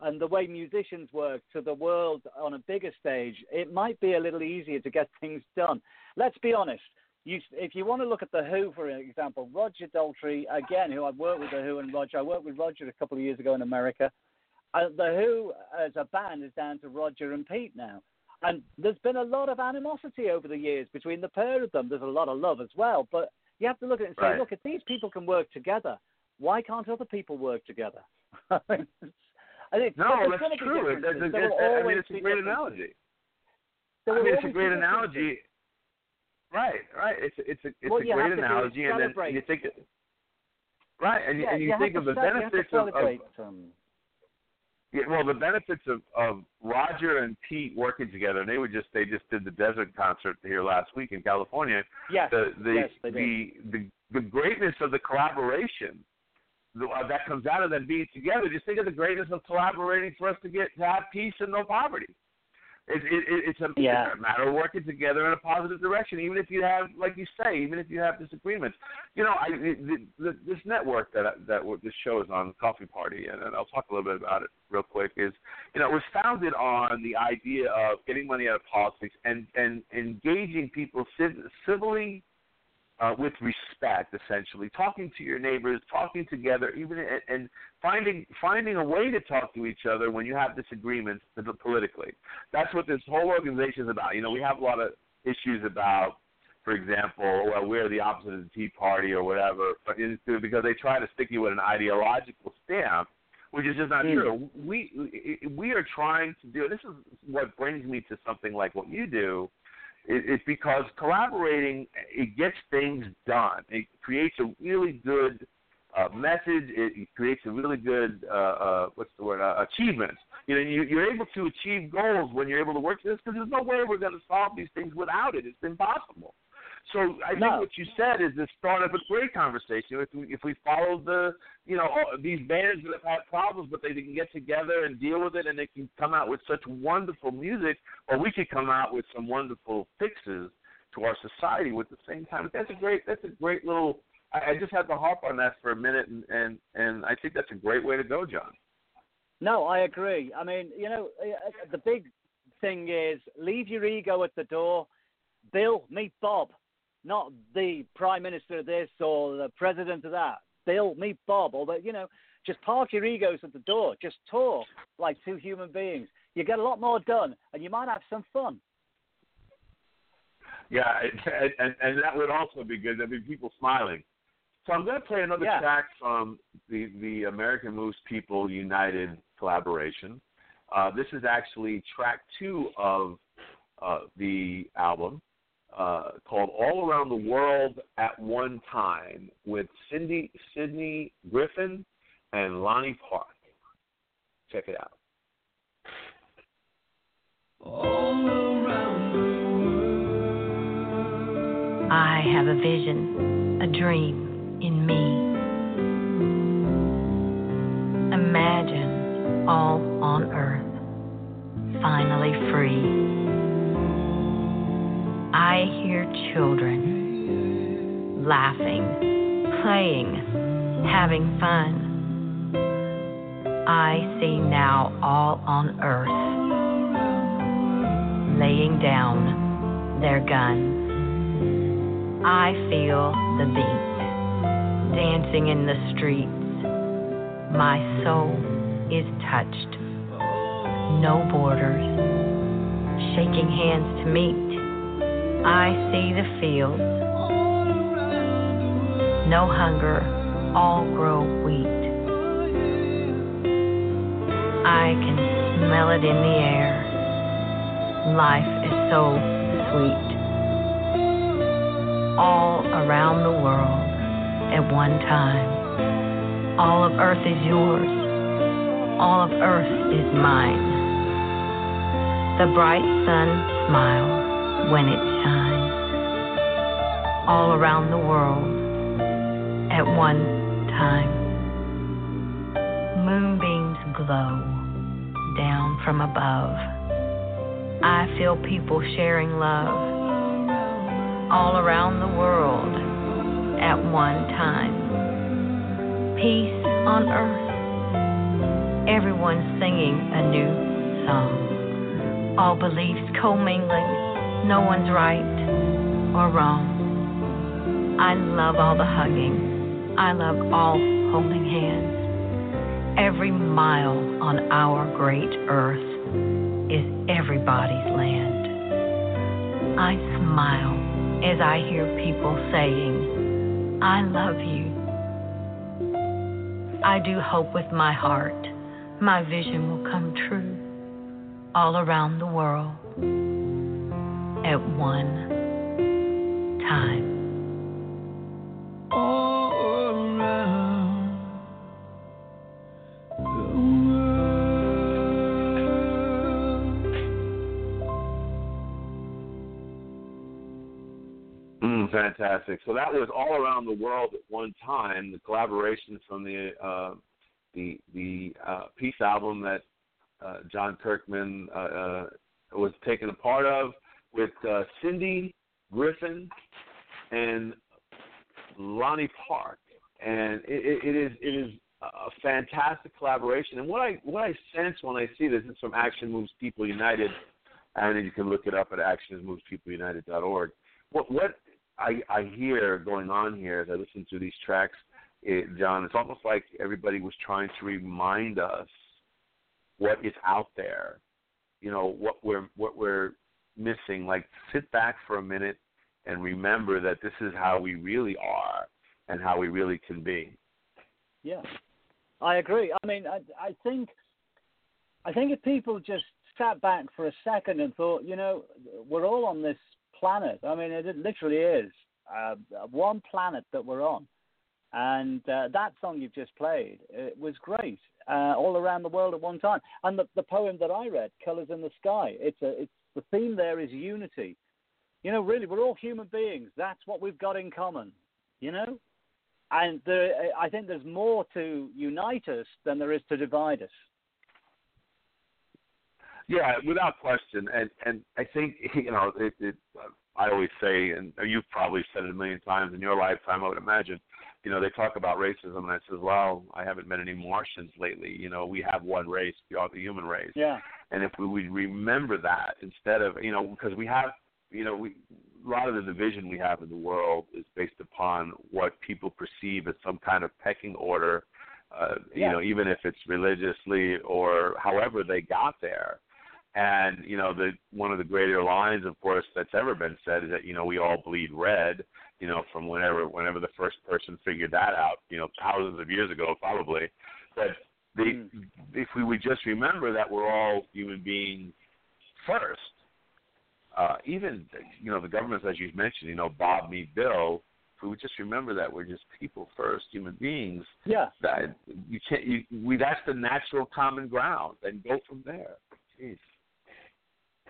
and the way musicians work to the world on a bigger stage, it might be a little easier to get [laughs] things done. Let's be honest. You, if you want to look at the Who, for example, Roger Daltrey, again, who I've worked with the Who and Roger. I worked with Roger a couple of years ago in America. Uh, the Who, as a band, is down to Roger and Pete now. And there's been a lot of animosity over the years between the pair of them. There's a lot of love as well. But you have to look at it and say, Right. look, if these people can work together, why can't other people work together? [laughs] I think No, that's true. It- differences. it- There I mean, it's a great analogy. I mean, it's a great analogy. Right, right. It's a, it's a it's What a great have to do is analogy, and then you think, right, and, you Yeah, and you, have think of the ce- you have to benefits of, of um, yeah, well, the benefits of, of Roger and Pete working together, and they were just they just did the desert concert here last week in California. yes, The the yes, the, the the greatness of the collaboration the, uh, that comes out of them being together. Just think of the greatness of collaborating for us to get to have peace and no poverty. It, it, it, it's, a, Yeah. it's a matter of working together in a positive direction, even if you have, like you say, even if you have disagreements. You know, I, the, the, this network that I, that this show is on, the Coffee Party, and, and I'll talk a little bit about it real quick. Is you know, it was founded on the idea of getting money out of politics and and engaging people civ- civilly uh, with respect, essentially, talking to your neighbors, talking together, even and, and finding finding a way to talk to each other when you have disagreements politically. That's what this whole organization is about. You know, we have a lot of issues about, for example, well, we're the opposite of the Tea Party or whatever, but it's because they try to stick you with an ideological stamp. Which is just not Hmm. true. We we are trying to do. This is what brings me to something like what you do, it, it's because collaborating it gets things done. It creates a really good uh, message. It, it creates a really good uh, uh, what's the word uh, achievements. You know, you, you're able to achieve goals when you're able to work this because there's no way we're going to solve these things without it. It's impossible. So I think what you said is the start of a great conversation. If we if we follow the you know these bands that have had problems, but they can get together and deal with it, and they can come out with such wonderful music, or we could come out with some wonderful fixes to our society with the same time. That's a great that's a great little. I, I just had to harp on that for a minute, and and and I think that's a great way to go, Jon. No, I agree. I mean, you know, uh, the big thing is leave your ego at the door. Bill, meet Bob, not the prime minister of this or the president of that. Bill, meet Bob, or the, you know, just park your egos at the door. Just talk like two human beings. You get a lot more done, and you might have some fun. Yeah, and, and and that would also be good. There'd be people smiling. So I'm going to play another Yeah. track from the the Action Moves People United collaboration. Uh, this is actually track two of uh, the album uh, called "All Around the World at One Time" with Cindy Sydney Griffin and Lonnie Park. Check it out. All around. I have a vision, a dream in me. Imagine all on earth, finally free. I hear children laughing, playing, having fun. I see now all on earth laying down their guns. I feel the beat dancing in the streets. My soul is touched. No borders, shaking hands to meet. I see the fields. No hunger, all grow wheat. I can smell it in the air. Life is so sweet. All around the world at one time. All of earth is yours. All of earth is mine. The bright sun smiles when it shines. All around the world at one time. Moonbeams glow down from above. I feel people sharing love all around the world at one time. Peace on earth. Everyone singing a new song. All beliefs commingling. No one's right or wrong. I love all the hugging. I love all holding hands. Every mile on our great earth is everybody's land. I smile as I hear people saying, I love you. I do hope with my heart my vision will come true all around the world at one time. Mm, fantastic. So that was all around the world at one time. The collaboration from the uh, the the uh, Peace album that uh, Jon Kirkman uh, uh, was taken a part of with uh, Cindy Griffin and Lonnie Park, and it, it is it is a fantastic collaboration. And what I what I sense when I see this is from Action Moves People United, and you can look it up at actionmovespeopleunited.org. What what I, I hear going on here as I listen to these tracks, it, Jon, it's almost like everybody was trying to remind us what is out there. You know what we're what we're missing. Like sit back for a minute and remember that this is how we really are and how we really can be. Yeah, I agree. I mean, I, I think, I think if people just sat back for a second and thought, you know, we're all on this planet. I mean, it, it literally is uh, one planet that we're on. And uh, that song you've just played, it was great, uh, all around the world at one time. And the, the poem that I read, "Colors in the Sky," it's a, it's the theme there is unity. You know, really, we're all human beings. That's what we've got in common. You know, and there, I think there's more to unite us than there is to divide us. Yeah, without question, and and I think [laughs] you know it. it I always say, and you've probably said it a million times in your lifetime, I would imagine. You know, they talk about racism, and I says, well, I haven't met any Martians lately. You know, we have one race, we are the human race. Yeah. And if we would remember that instead of, you know, because we have, you know, we a lot of the division we have in the world is based upon what people perceive as some kind of pecking order. Uh, Yeah. You know, even if it's religiously or however they got there. And you know, the one of the greater lines, of course, that's ever been said is that you know we all bleed red. You know, from whenever whenever the first person figured that out, you know, thousands of years ago, probably. But the, if we would just remember that we're all human beings first, uh, even you know the governments, as you've mentioned, you know, Bob, me, Bill. If we would just remember that we're just people first, human beings. Yeah. That you can't. You, we that's the natural common ground, and go from there. Jeez.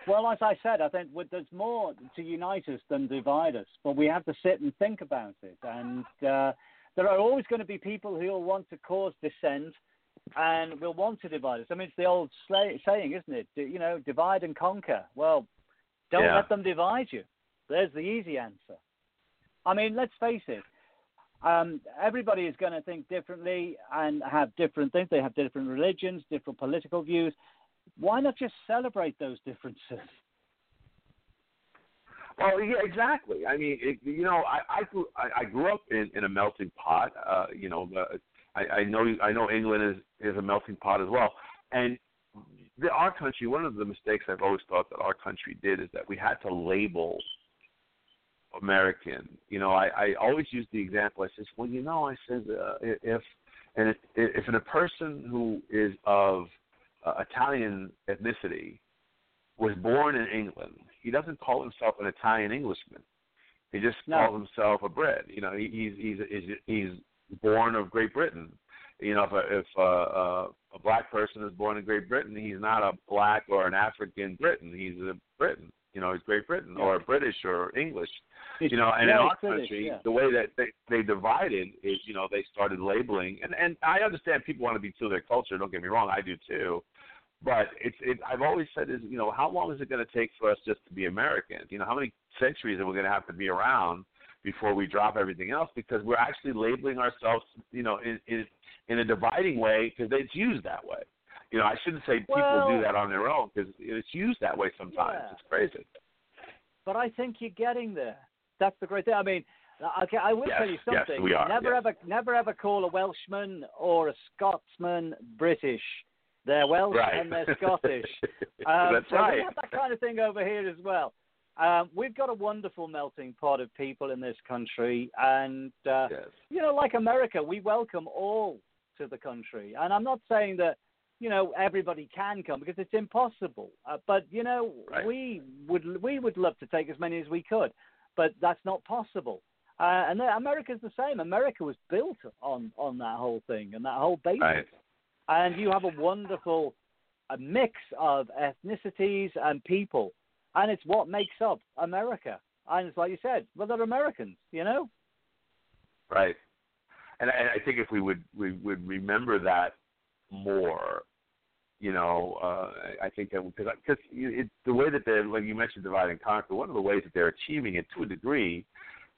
Well, as I said, I think there's more to unite us than divide us, but we have to sit and think about it. And uh, there are always going to be people who will want to cause dissent and will want to divide us. I mean, it's the old sla- saying, isn't it? D- You know, divide and conquer. Well, don't Yeah. let them divide you. There's the easy answer. I mean, let's face it. Um, everybody is going to think differently and have different things. They have different religions, different political views. Why not just celebrate those differences? Well, yeah, exactly. I mean, it, you know, I I grew I, I grew up in in a melting pot. Uh, you know, uh, I, I know I know England is is a melting pot as well, and the, our country. One of the mistakes I've always thought that our country did is that we had to label American. You know, I I always use the example. I says, well, you know, I said uh, if and if if a person who is of uh, Italian ethnicity was born in England he doesn't call himself an Italian Englishman. He just No. calls himself a Brit. You know, he, he's he's he's he's born of Great Britain. You know, if a, if a, a, a black person is born in Great Britain, he's not a black or an African Briton. He's a Briton. You know, he's Great Britain or British or English. You know, and yeah, in our it's British, country, yeah. the way that they they divided is, you know, they started labeling, and and I understand people want to be true to their culture. Don't get me wrong, I do too. But it's it. I've always said is, you know, how long is it going to take for us just to be Americans? You know, how many centuries are we going to have to be around before we drop everything else? Because we're actually labeling ourselves, you know, in in, in a dividing way because it's used that way. You know, I shouldn't say people Well- do that on their own because it's used that way sometimes. Yeah. It's crazy. But I think you're getting there. That's the great thing. I mean, okay, I will Yes, tell you something. yes, we are, Never yes. ever, never ever call a Welshman or a Scotsman British. They're Welsh Right. and they're [laughs] Scottish. Um, That's so right. We have that kind of thing over here as well. Um, we've got a wonderful melting pot of people in this country, and uh, Yes. you know, like America, we welcome all to the country. And I'm not saying that you know everybody can come because it's impossible. Uh, but you know, Right. we would we would love to take as many as we could, but that's not possible. Uh, and America's the same. America was built on on that whole thing and that whole basis. Right. And you have a wonderful a mix of ethnicities and people, and it's what makes up America. And it's like you said, well, they're Americans, you know. Right. And I, I think if we would we would remember that more, you know, uh, I think that because because it, the way that they're when you mentioned divide and conquer, one of the ways that they're achieving it to a degree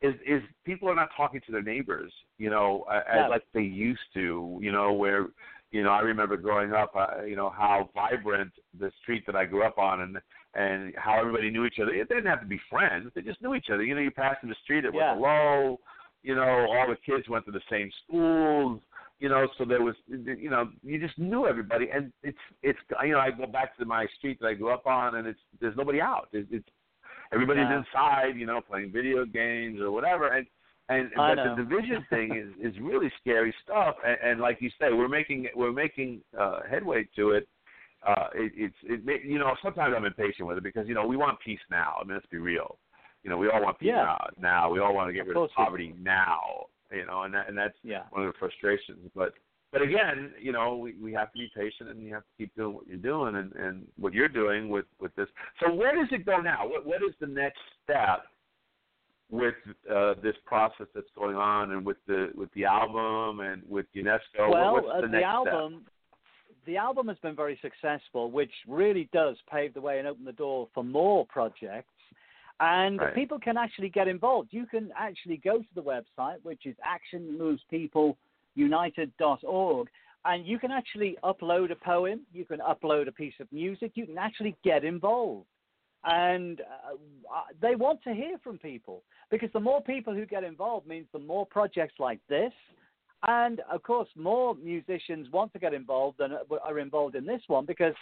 is is people are not talking to their neighbors, you know, uh, as like they used to, you know, where you know I remember growing up, uh, you know how vibrant the street that I grew up on and and how everybody knew each other. It didn't have to be friends; they just knew each other. You know, you passed in the street, it was Yeah. hello. You know, all the kids went to the same schools you know, so there was, you know, you just knew everybody, and it's, it's, you know, I go back to my street that I grew up on, and it's, there's nobody out. It's, it's everybody's Yeah. inside, you know, playing video games or whatever, and and but the division [laughs] thing is is really scary stuff, and, and like you say, we're making we're making uh, headway to it. Uh, it, it's it, ma- you know sometimes I'm impatient with it because you know we want peace now. I mean let's be real. You know we all want peace Yeah. now. Now we all want to get rid of poverty now. You know, and that, and that's Yeah. one of the frustrations. But but again, you know, we, we have to be patient and you have to keep doing what you're doing and, and what you're doing with, with this. So where does it go now? What what is the next step with uh, this process that's going on and with the with the album and with UNESCO? well, What's uh, the the, next album, the album has been very successful, which really does pave the way and open the door for more projects. And Right. people can actually get involved. You can actually go to the website, which is actionmovespeopleunited.org, and you can actually upload a poem, you can upload a piece of music, you can actually get involved. And uh, uh, they want to hear from people because the more people who get involved means the more projects like this and of course, more musicians want to get involved than are involved in this one because,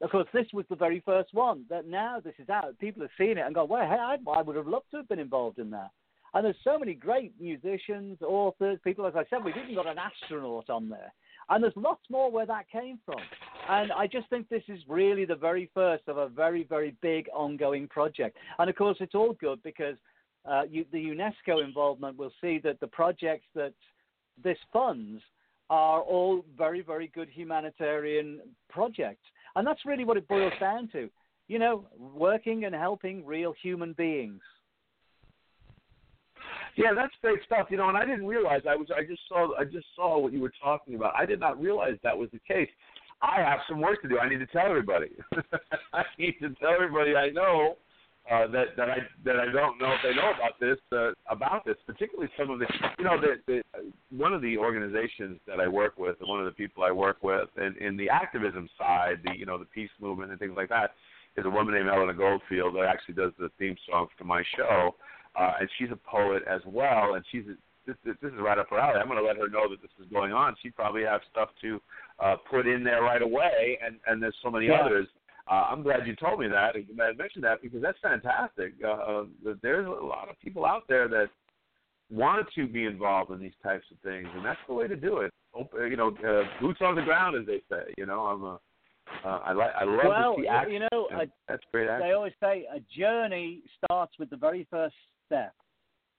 of course, this was the very first one. That now this is out, people have seen it and go, "Well, hey, I, I would have loved to have been involved in that." And there's so many great musicians, authors, people. As I said, we've even got an astronaut on there, and there's lots more where that came from. And I just think this is really the very first of a very, very big ongoing project. And of course, it's all good because uh, you, the UNESCO involvement will see that the projects that this funds are all very, very good humanitarian projects. And that's really what it boils down to. You know, working and helping real human beings. Yeah, that's great stuff. You know, and I didn't realize I was. I just saw. I just saw what you were talking about. I did not realize that was the case. I have some work to do. I need to tell everybody. [laughs] I need to tell everybody I know uh, that that I that I don't know if they know about this uh, about this, particularly some of the you know the, the one of the organizations that I work with, and one of the people I work with, and in the activism side, the you know the peace movement and things like that, is a woman named Elena Goldfield that actually does the theme song to my show, uh, and she's a poet as well, and she's this, this is right up her alley. I'm going to let her know that this is going on. She probably has stuff to uh, put in there right away, and and there's so many Yeah. others. Uh, I'm glad you told me that I mentioned that because that's fantastic. Uh, uh, that there's a lot of people out there that want to be involved in these types of things, and that's the way to do it. Op- You know, uh, boots on the ground, as they say. You know, I'm a, uh, I like I love Well, to see action. you know, a, that's great action. they always say a journey starts with the very first step.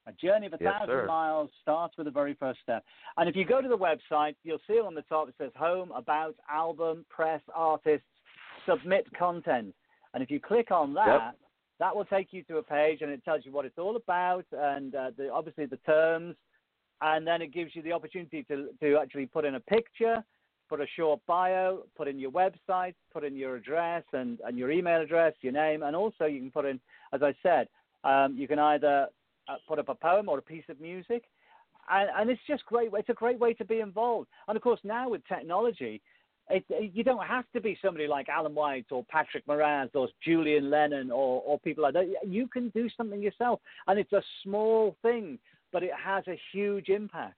A journey of a Yes, thousand sir. miles starts with the very first step. And if you go to the website, you'll see on the top it says home, about, album, press, artists, submit content. And if you click on that, that will take you to a page and it tells you what it's all about and uh, the, obviously the terms. And then it gives you the opportunity to, to actually put in a picture, put a short bio, put in your website, put in your address and, and your email address, your name, and also you can put in, as I said, um, you can either uh, put up a poem or a piece of music, and, and it's just great. It's a great way to be involved. And of course, now with technology, it, it, you don't have to be somebody like Alan White or Patrick Moraz or Julian Lennon or, or people like that. You can do something yourself, and it's a small thing, but it has a huge impact.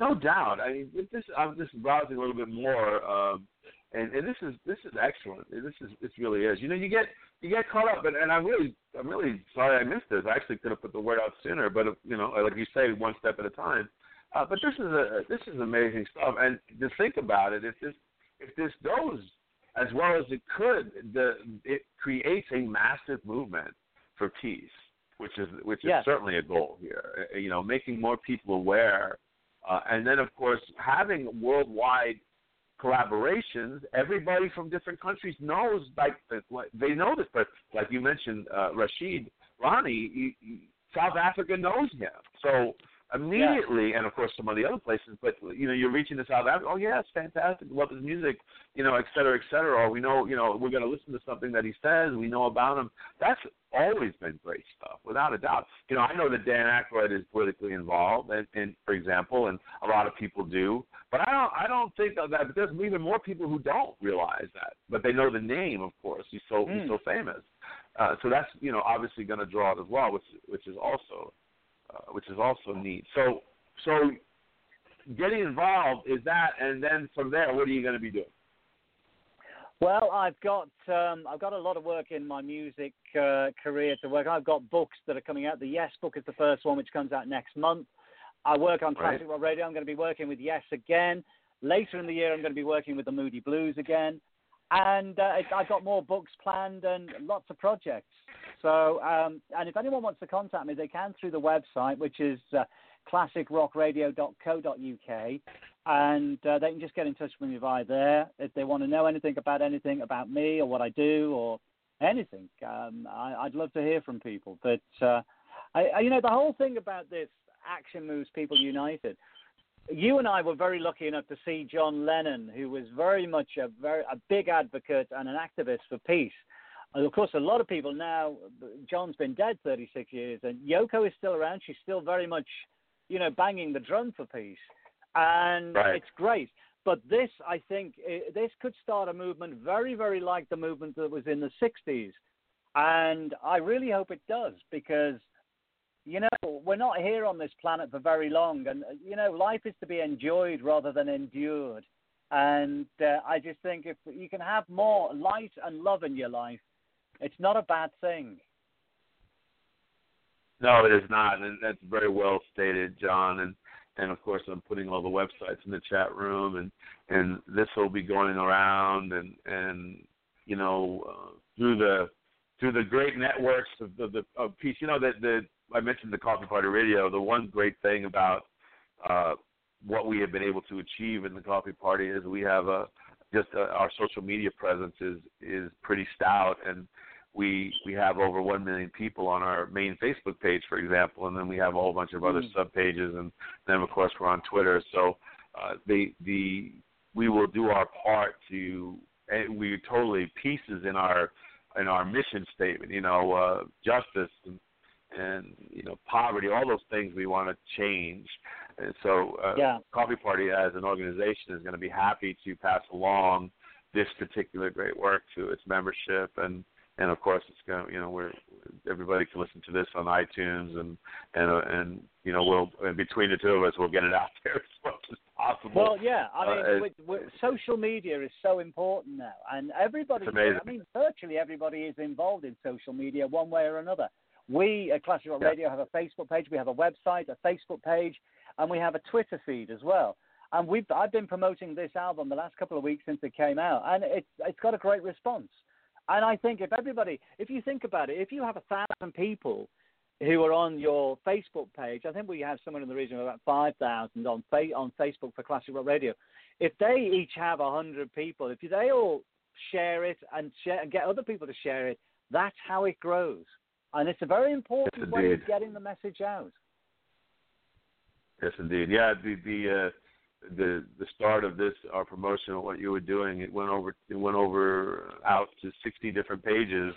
No doubt. I mean, this I'm just browsing a little bit more, um, and, and this is this is excellent. This is this really is. You know, you get you get caught up, and, and I'm really I'm really sorry I missed this. I actually could have put the word out sooner, but you know, like you say, one step at a time. Uh, but this is a this is amazing stuff, and to think about it, if this if this goes as well as it could, the it creates a massive movement for peace, which is which is Yes. certainly a goal here. Uh, You know, making more people aware uh, and then, of course, having worldwide collaborations, everybody from different countries knows, like they know this. But like you mentioned, uh, Rashid Lanie, South Africa knows him. So immediately, and of course some of the other places. But you know, you're reaching to South Africa. Oh yeah, it's fantastic. Love his music. You know, et cetera, et cetera. Or we know, you know, we're going to listen to something that he says. We know about him. That's always been great stuff, without a doubt. You know, I know that Dan Aykroyd is politically involved, and, and for example, and a lot of people do. But I don't, I don't think that that- there's even more people who don't realize that, but they know the name, of course. He's so he's Mm. so famous. Uh, so that's you know obviously going to draw it as well, which which is also uh, which is also neat. So so getting involved is that, and then from there, what are you going to be doing? Well, I've got um, I've got a lot of work in my music uh, career to work. I've got books that are coming out. The Yes book is the first one, which comes out next month. I work on Right. classic rock radio. I'm going to be working with Yes again. Later in the year, I'm going to be working with the Moody Blues again, and uh, I've got more books planned and lots of projects. So, um, and if anyone wants to contact me, they can through the website, which is uh, classicrockradio.co.uk, and uh, they can just get in touch with me via there if they want to know anything about anything about me or what I do or anything. Um, I, I'd love to hear from people. But uh, I, I, you know, the whole thing about this action moves people united. You and I were very lucky enough to see John Lennon, who was very much a very a big advocate and an activist for peace. And of course, a lot of people now. John's been dead 36 years, and Yoko is still around. She's still very much, you know, banging the drum for peace, and Right. it's great. But this, I think, this could start a movement very, very like the movement that was in the 60s, and I really hope it does because you know, we're not here on this planet for very long, and uh, you know, life is to be enjoyed rather than endured. And uh, I just think if you can have more light and love in your life, it's not a bad thing. No, it is not, and that's very well stated, Jon. And and of course, I'm putting all the websites in the chat room, and and this will be going around, and and you know uh, through the through the great networks of the, the of peace. You know that the I mentioned the Coffee Party Radio. The one great thing about uh, what we have been able to achieve in the Coffee Party is we have a just uh our social media presence is is pretty stout and we we have over one million people on our main Facebook page, for example, and then we have a whole bunch of other Mm. sub pages, and then of course we're on Twitter. So uh, the the we will do our part to and we totally pieces in our in our mission statement. You know, uh, justice and and you know poverty, all those things we want to change. And so, uh, Yeah. Coffee Party as an organization is going to be happy to pass along this particular great work to its membership and and of course it's going to you know we're everybody can listen to this on iTunes and and uh, and you know we'll and between the two of us we'll get it out there [laughs] as much as possible. Well, yeah. I mean, Uh, with, with, social media is so important now, and everybody. I mean, virtually everybody is involved in social media one way or another. We at Classic Rock Yeah. Radio have a Facebook page, we have a website, a Facebook page, and we have a Twitter feed as well. And we've I've been promoting this album the last couple of weeks since it came out, and it's it's got a great response. And I think if everybody, if you think about it, if you have a thousand people who are on your Facebook page, I think we have somewhere in the region of about five thousand on fa- on Facebook for Classic Rock Radio. If they each have a hundred people, if they all share it and share and get other people to share it, that's how it grows. And it's a very important Yes, way of getting the message out. Yes, indeed. Yeah, the the uh, the the start of this our promotion of what you were doing it went over it went over out to 60 different pages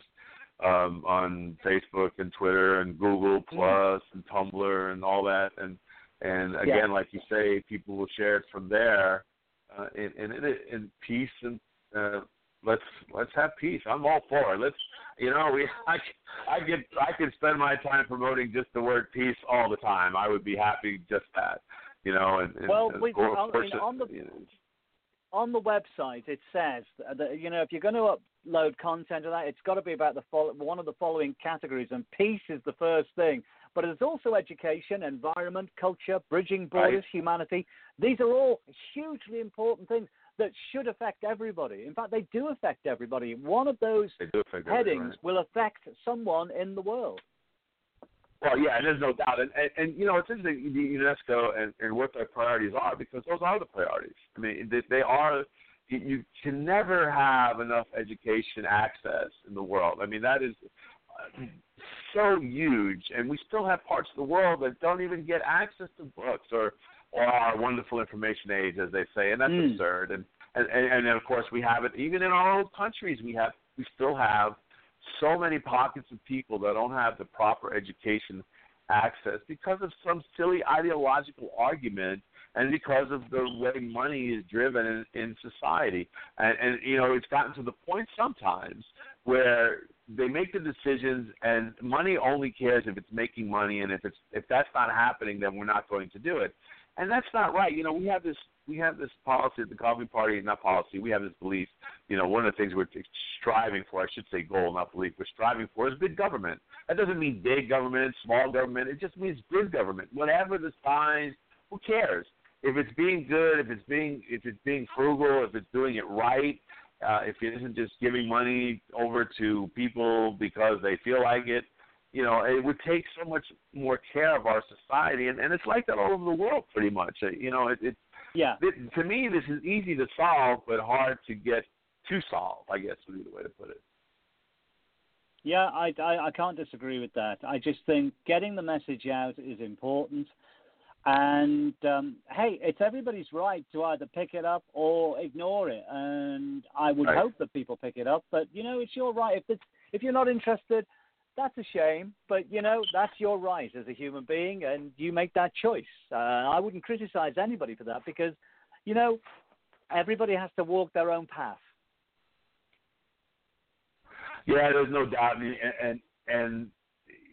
um, on Facebook and Twitter and Google Plus and Tumblr and all that and and again Yeah. like you say people will share it from there uh, and and in, in peace and uh, let's let's have peace. I'm all for it. Let's you know we [laughs] I I could I could spend my time promoting just the word peace all the time. I would be happy just that. You know, and, and Well, we- course- on- course, on the- you know, on the website it says that you know if you're going to upload content of that it's got to be about the fol- one of the following categories and peace is the first thing but it's also education environment culture bridging borders Right. humanity these are all hugely important things that should affect everybody in fact they do affect everybody one of those headings will affect someone in the world Well, yeah, and there's no doubt, and and, and you know it's interesting the UNESCO and, and what their priorities are because those are the priorities. I mean, they, they are. You, you can never have enough education access in the world. I mean, that is uh, so huge, and we still have parts of the world that don't even get access to books or or our wonderful information age, as they say, and that's Mm. absurd. And, and and and of course we have it even in our own countries. We have we still have so many pockets of people that don't have the proper education access because of some silly ideological argument and because of the way money is driven in, in society. And, and you know, it's gotten to the point sometimes where they make the decisions and money only cares if it's making money and if it's if that's not happening then we're not going to do it. And that's not right. You know, we have this we have this policy at the Coffee Party, not policy, we have this belief, you know, one of the things we're striving for, I should say goal, not belief, we're striving for is big government. That doesn't mean big government, small government, it just means good government. Whatever the size, who cares? If it's being good, if it's being if it's being frugal, if it's doing it right, uh, if it isn't just giving money over to people because they feel like it, you know, it would take so much more care of our society, and, and it's like that all over the world, pretty much. Uh, You know, it, it, yeah it to me this is easy to solve, but hard to get to solve. I guess would be the way to put it. Yeah, I, I, I can't disagree with that. I just think getting the message out is important. And um, hey, it's everybody's right to either pick it up or ignore it. And I would Right. hope that people pick it up. But you know, it's your right. If it's if you're not interested, that's a shame. But you know, that's your right as a human being, and you make that choice. Uh, I wouldn't criticize anybody for that because, you know, everybody has to walk their own path. Yeah, there's no doubt, and and, and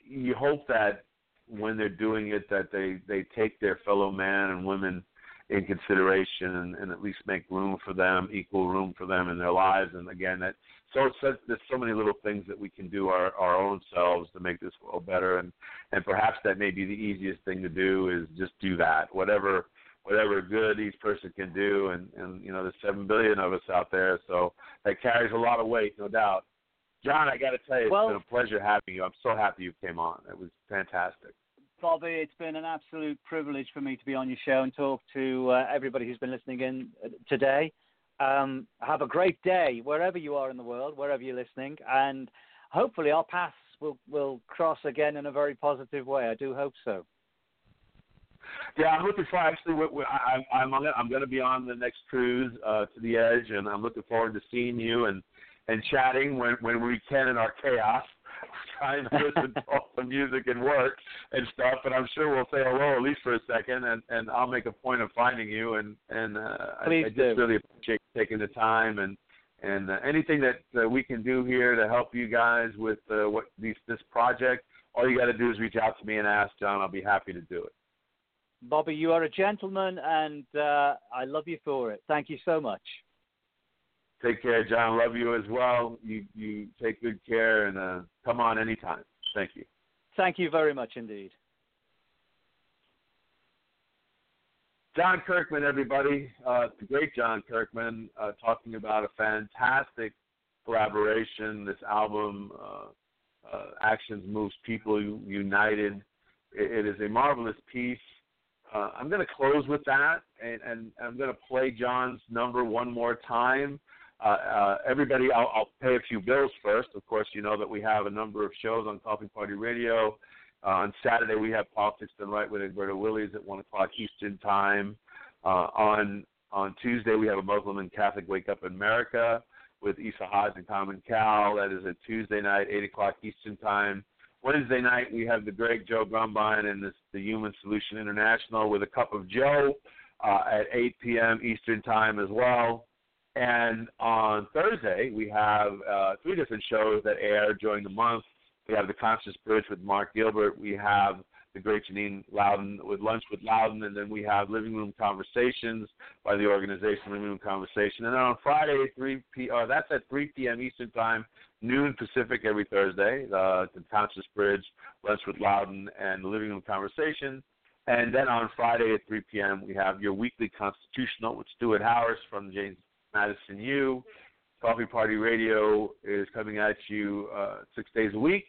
you hope that when they're doing it, that they they take their fellow man and women in consideration and, and at least make room for them, equal room for them in their lives. And again, that so it's such, there's so many little things that we can do our our own selves to make this world better, and and perhaps that may be the easiest thing to do is just do that. Whatever whatever good each person can do, and and you know there's seven billion of us out there, so that carries a lot of weight, no doubt. Jon, I got to tell you, it's Well- been a pleasure having you. I'm so happy you came on. It was fantastic. Bobby, it's been an absolute privilege for me to be on your show and talk to uh, everybody who's been listening in uh, today. Um, have a great day wherever you are in the world, wherever you're listening, and hopefully our paths will, will cross again in a very positive way. I do hope so. Yeah, I'm looking for actually. we- we- I, I'm I'm I'm going to be on the next cruise uh, to the Edge, and I'm looking forward to seeing you and and chatting when when we can in our chaos. Trying to listen to all the music and work and stuff, and I'm sure we'll say hello at least for a second, and and I'll make a point of finding you, and and uh, I, I just do. really appreciate you taking the time and and uh, anything that uh, we can do here to help you guys with uh, what these, this project, all you got to do is reach out to me and ask Jon. I'll be happy to do it. Bobby, you are a gentleman, and uh, I love you for it. Thank you so much. Take care, Jon. Love you as well. You you take good care and uh, come on anytime. Thank you. Thank you very much indeed. Jon Kirkman, everybody, uh, the great Jon Kirkman, uh, talking about a fantastic collaboration. This album, uh, uh, Actions Moves People United. It, it is a marvelous piece. Uh, I'm going to close with that, and, and I'm going to play Jon's number one more time. Uh, uh, everybody, I'll, I'll pay a few bills first. Of course, you know that we have a number of shows on Coffee Party Radio. Uh, on Saturday, we have Politics Done Right with Egberto Willies at 1 o'clock Eastern Time. Uh, on on Tuesday, we have a Muslim and Catholic Wake Up in America with Isa Haj and Common Cal. That is a Tuesday night, 8 o'clock Eastern Time. Wednesday night, we have the Greg Joe Grumbine and the Human Solution International with a cup of Joe uh, at 8 p.m. Eastern Time as well. And on Thursday, we have uh, three different shows that air during the month. We have the Conscious Bridge with Mark Gilbert. We have the great Janine Loudon with Lunch with Loudon, and then we have Living Room Conversations by the organization Living Room Conversation. And then on Friday, three p. Uh, that's at 3 p.m. Eastern Time, noon Pacific every Thursday. Uh, the Conscious Bridge, Lunch with Loudon, and the Living Room Conversation. And then on Friday at 3 p.m. we have your weekly constitutional with Stuart Harris from James Madison U. Coffee Party Radio is coming at you uh, six days a week.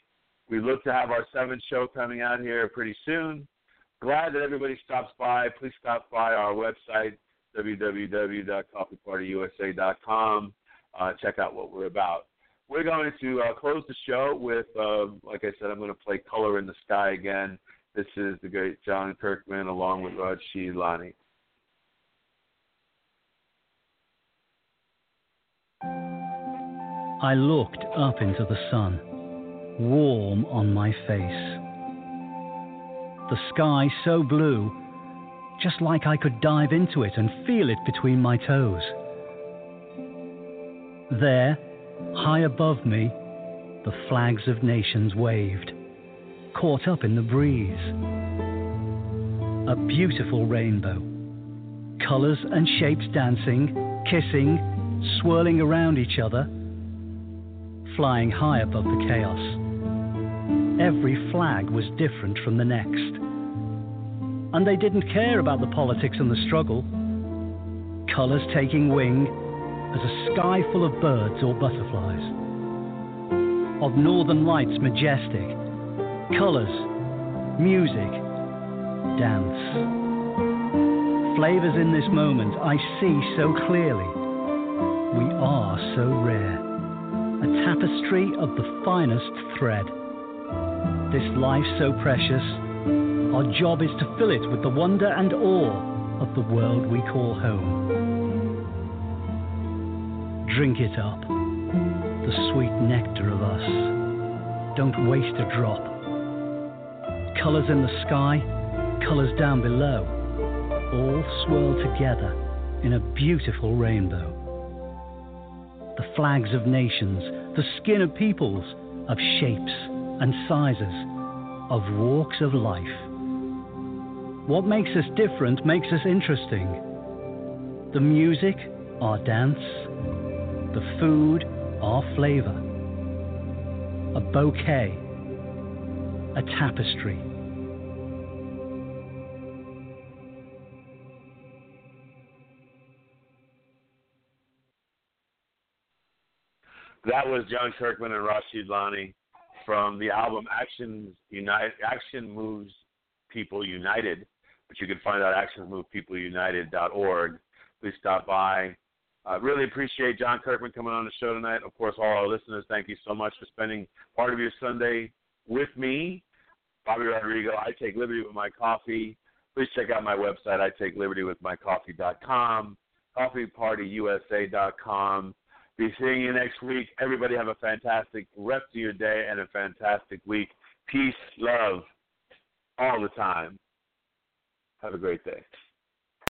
We look to have our seventh show coming out here pretty soon. Glad that everybody stops by. Please stop by our website, www.coffeepartyusa.com. Uh, check out what we're about. We're going to uh, close the show with, uh, like I said, I'm going to play Color in the Sky again. This is the great Jon Kirkman along with Raj Lanie. I looked up into the sun, warm on my face. The sky so blue, just like I could dive into it and feel it between my toes. There, high above me, the flags of nations waved, caught up in the breeze. A beautiful rainbow, colours and shapes dancing, kissing, swirling around each other flying high above the chaos. Every flag was different from the next. And they didn't care about the politics and the struggle. Colours taking wing as a sky full of birds or butterflies. Of northern lights majestic, colours, music, dance. Flavours in this moment I see so clearly. We are so rare a tapestry of the finest thread. This life so precious, our job is to fill it with the wonder and awe of the world we call home. Drink it up, the sweet nectar of us. Don't waste a drop. Colours in the sky, colours down below, all swirl together in a beautiful rainbow the flags of nations, the skin of peoples, of shapes and sizes, of walks of life. What makes us different makes us interesting. The music, our dance, the food, our flavor. A bouquet, a tapestry. That was Jon Kirkman and Rashid Lanie from the album Action Unite Action Moves People United, But you can find out at actionsmovepeopleunited.org. Please stop by. I uh, really appreciate Jon Kirkman coming on the show tonight. Of course, all our listeners, thank you so much for spending part of your Sunday with me. Bobby Rodrigo, I take liberty with my coffee. Please check out my website, I take liberty with my coffee.com, coffeepartyusa.com Be seeing you next week. Everybody have a fantastic rest of your day and a fantastic week. Peace, love, all the time. Have a great day.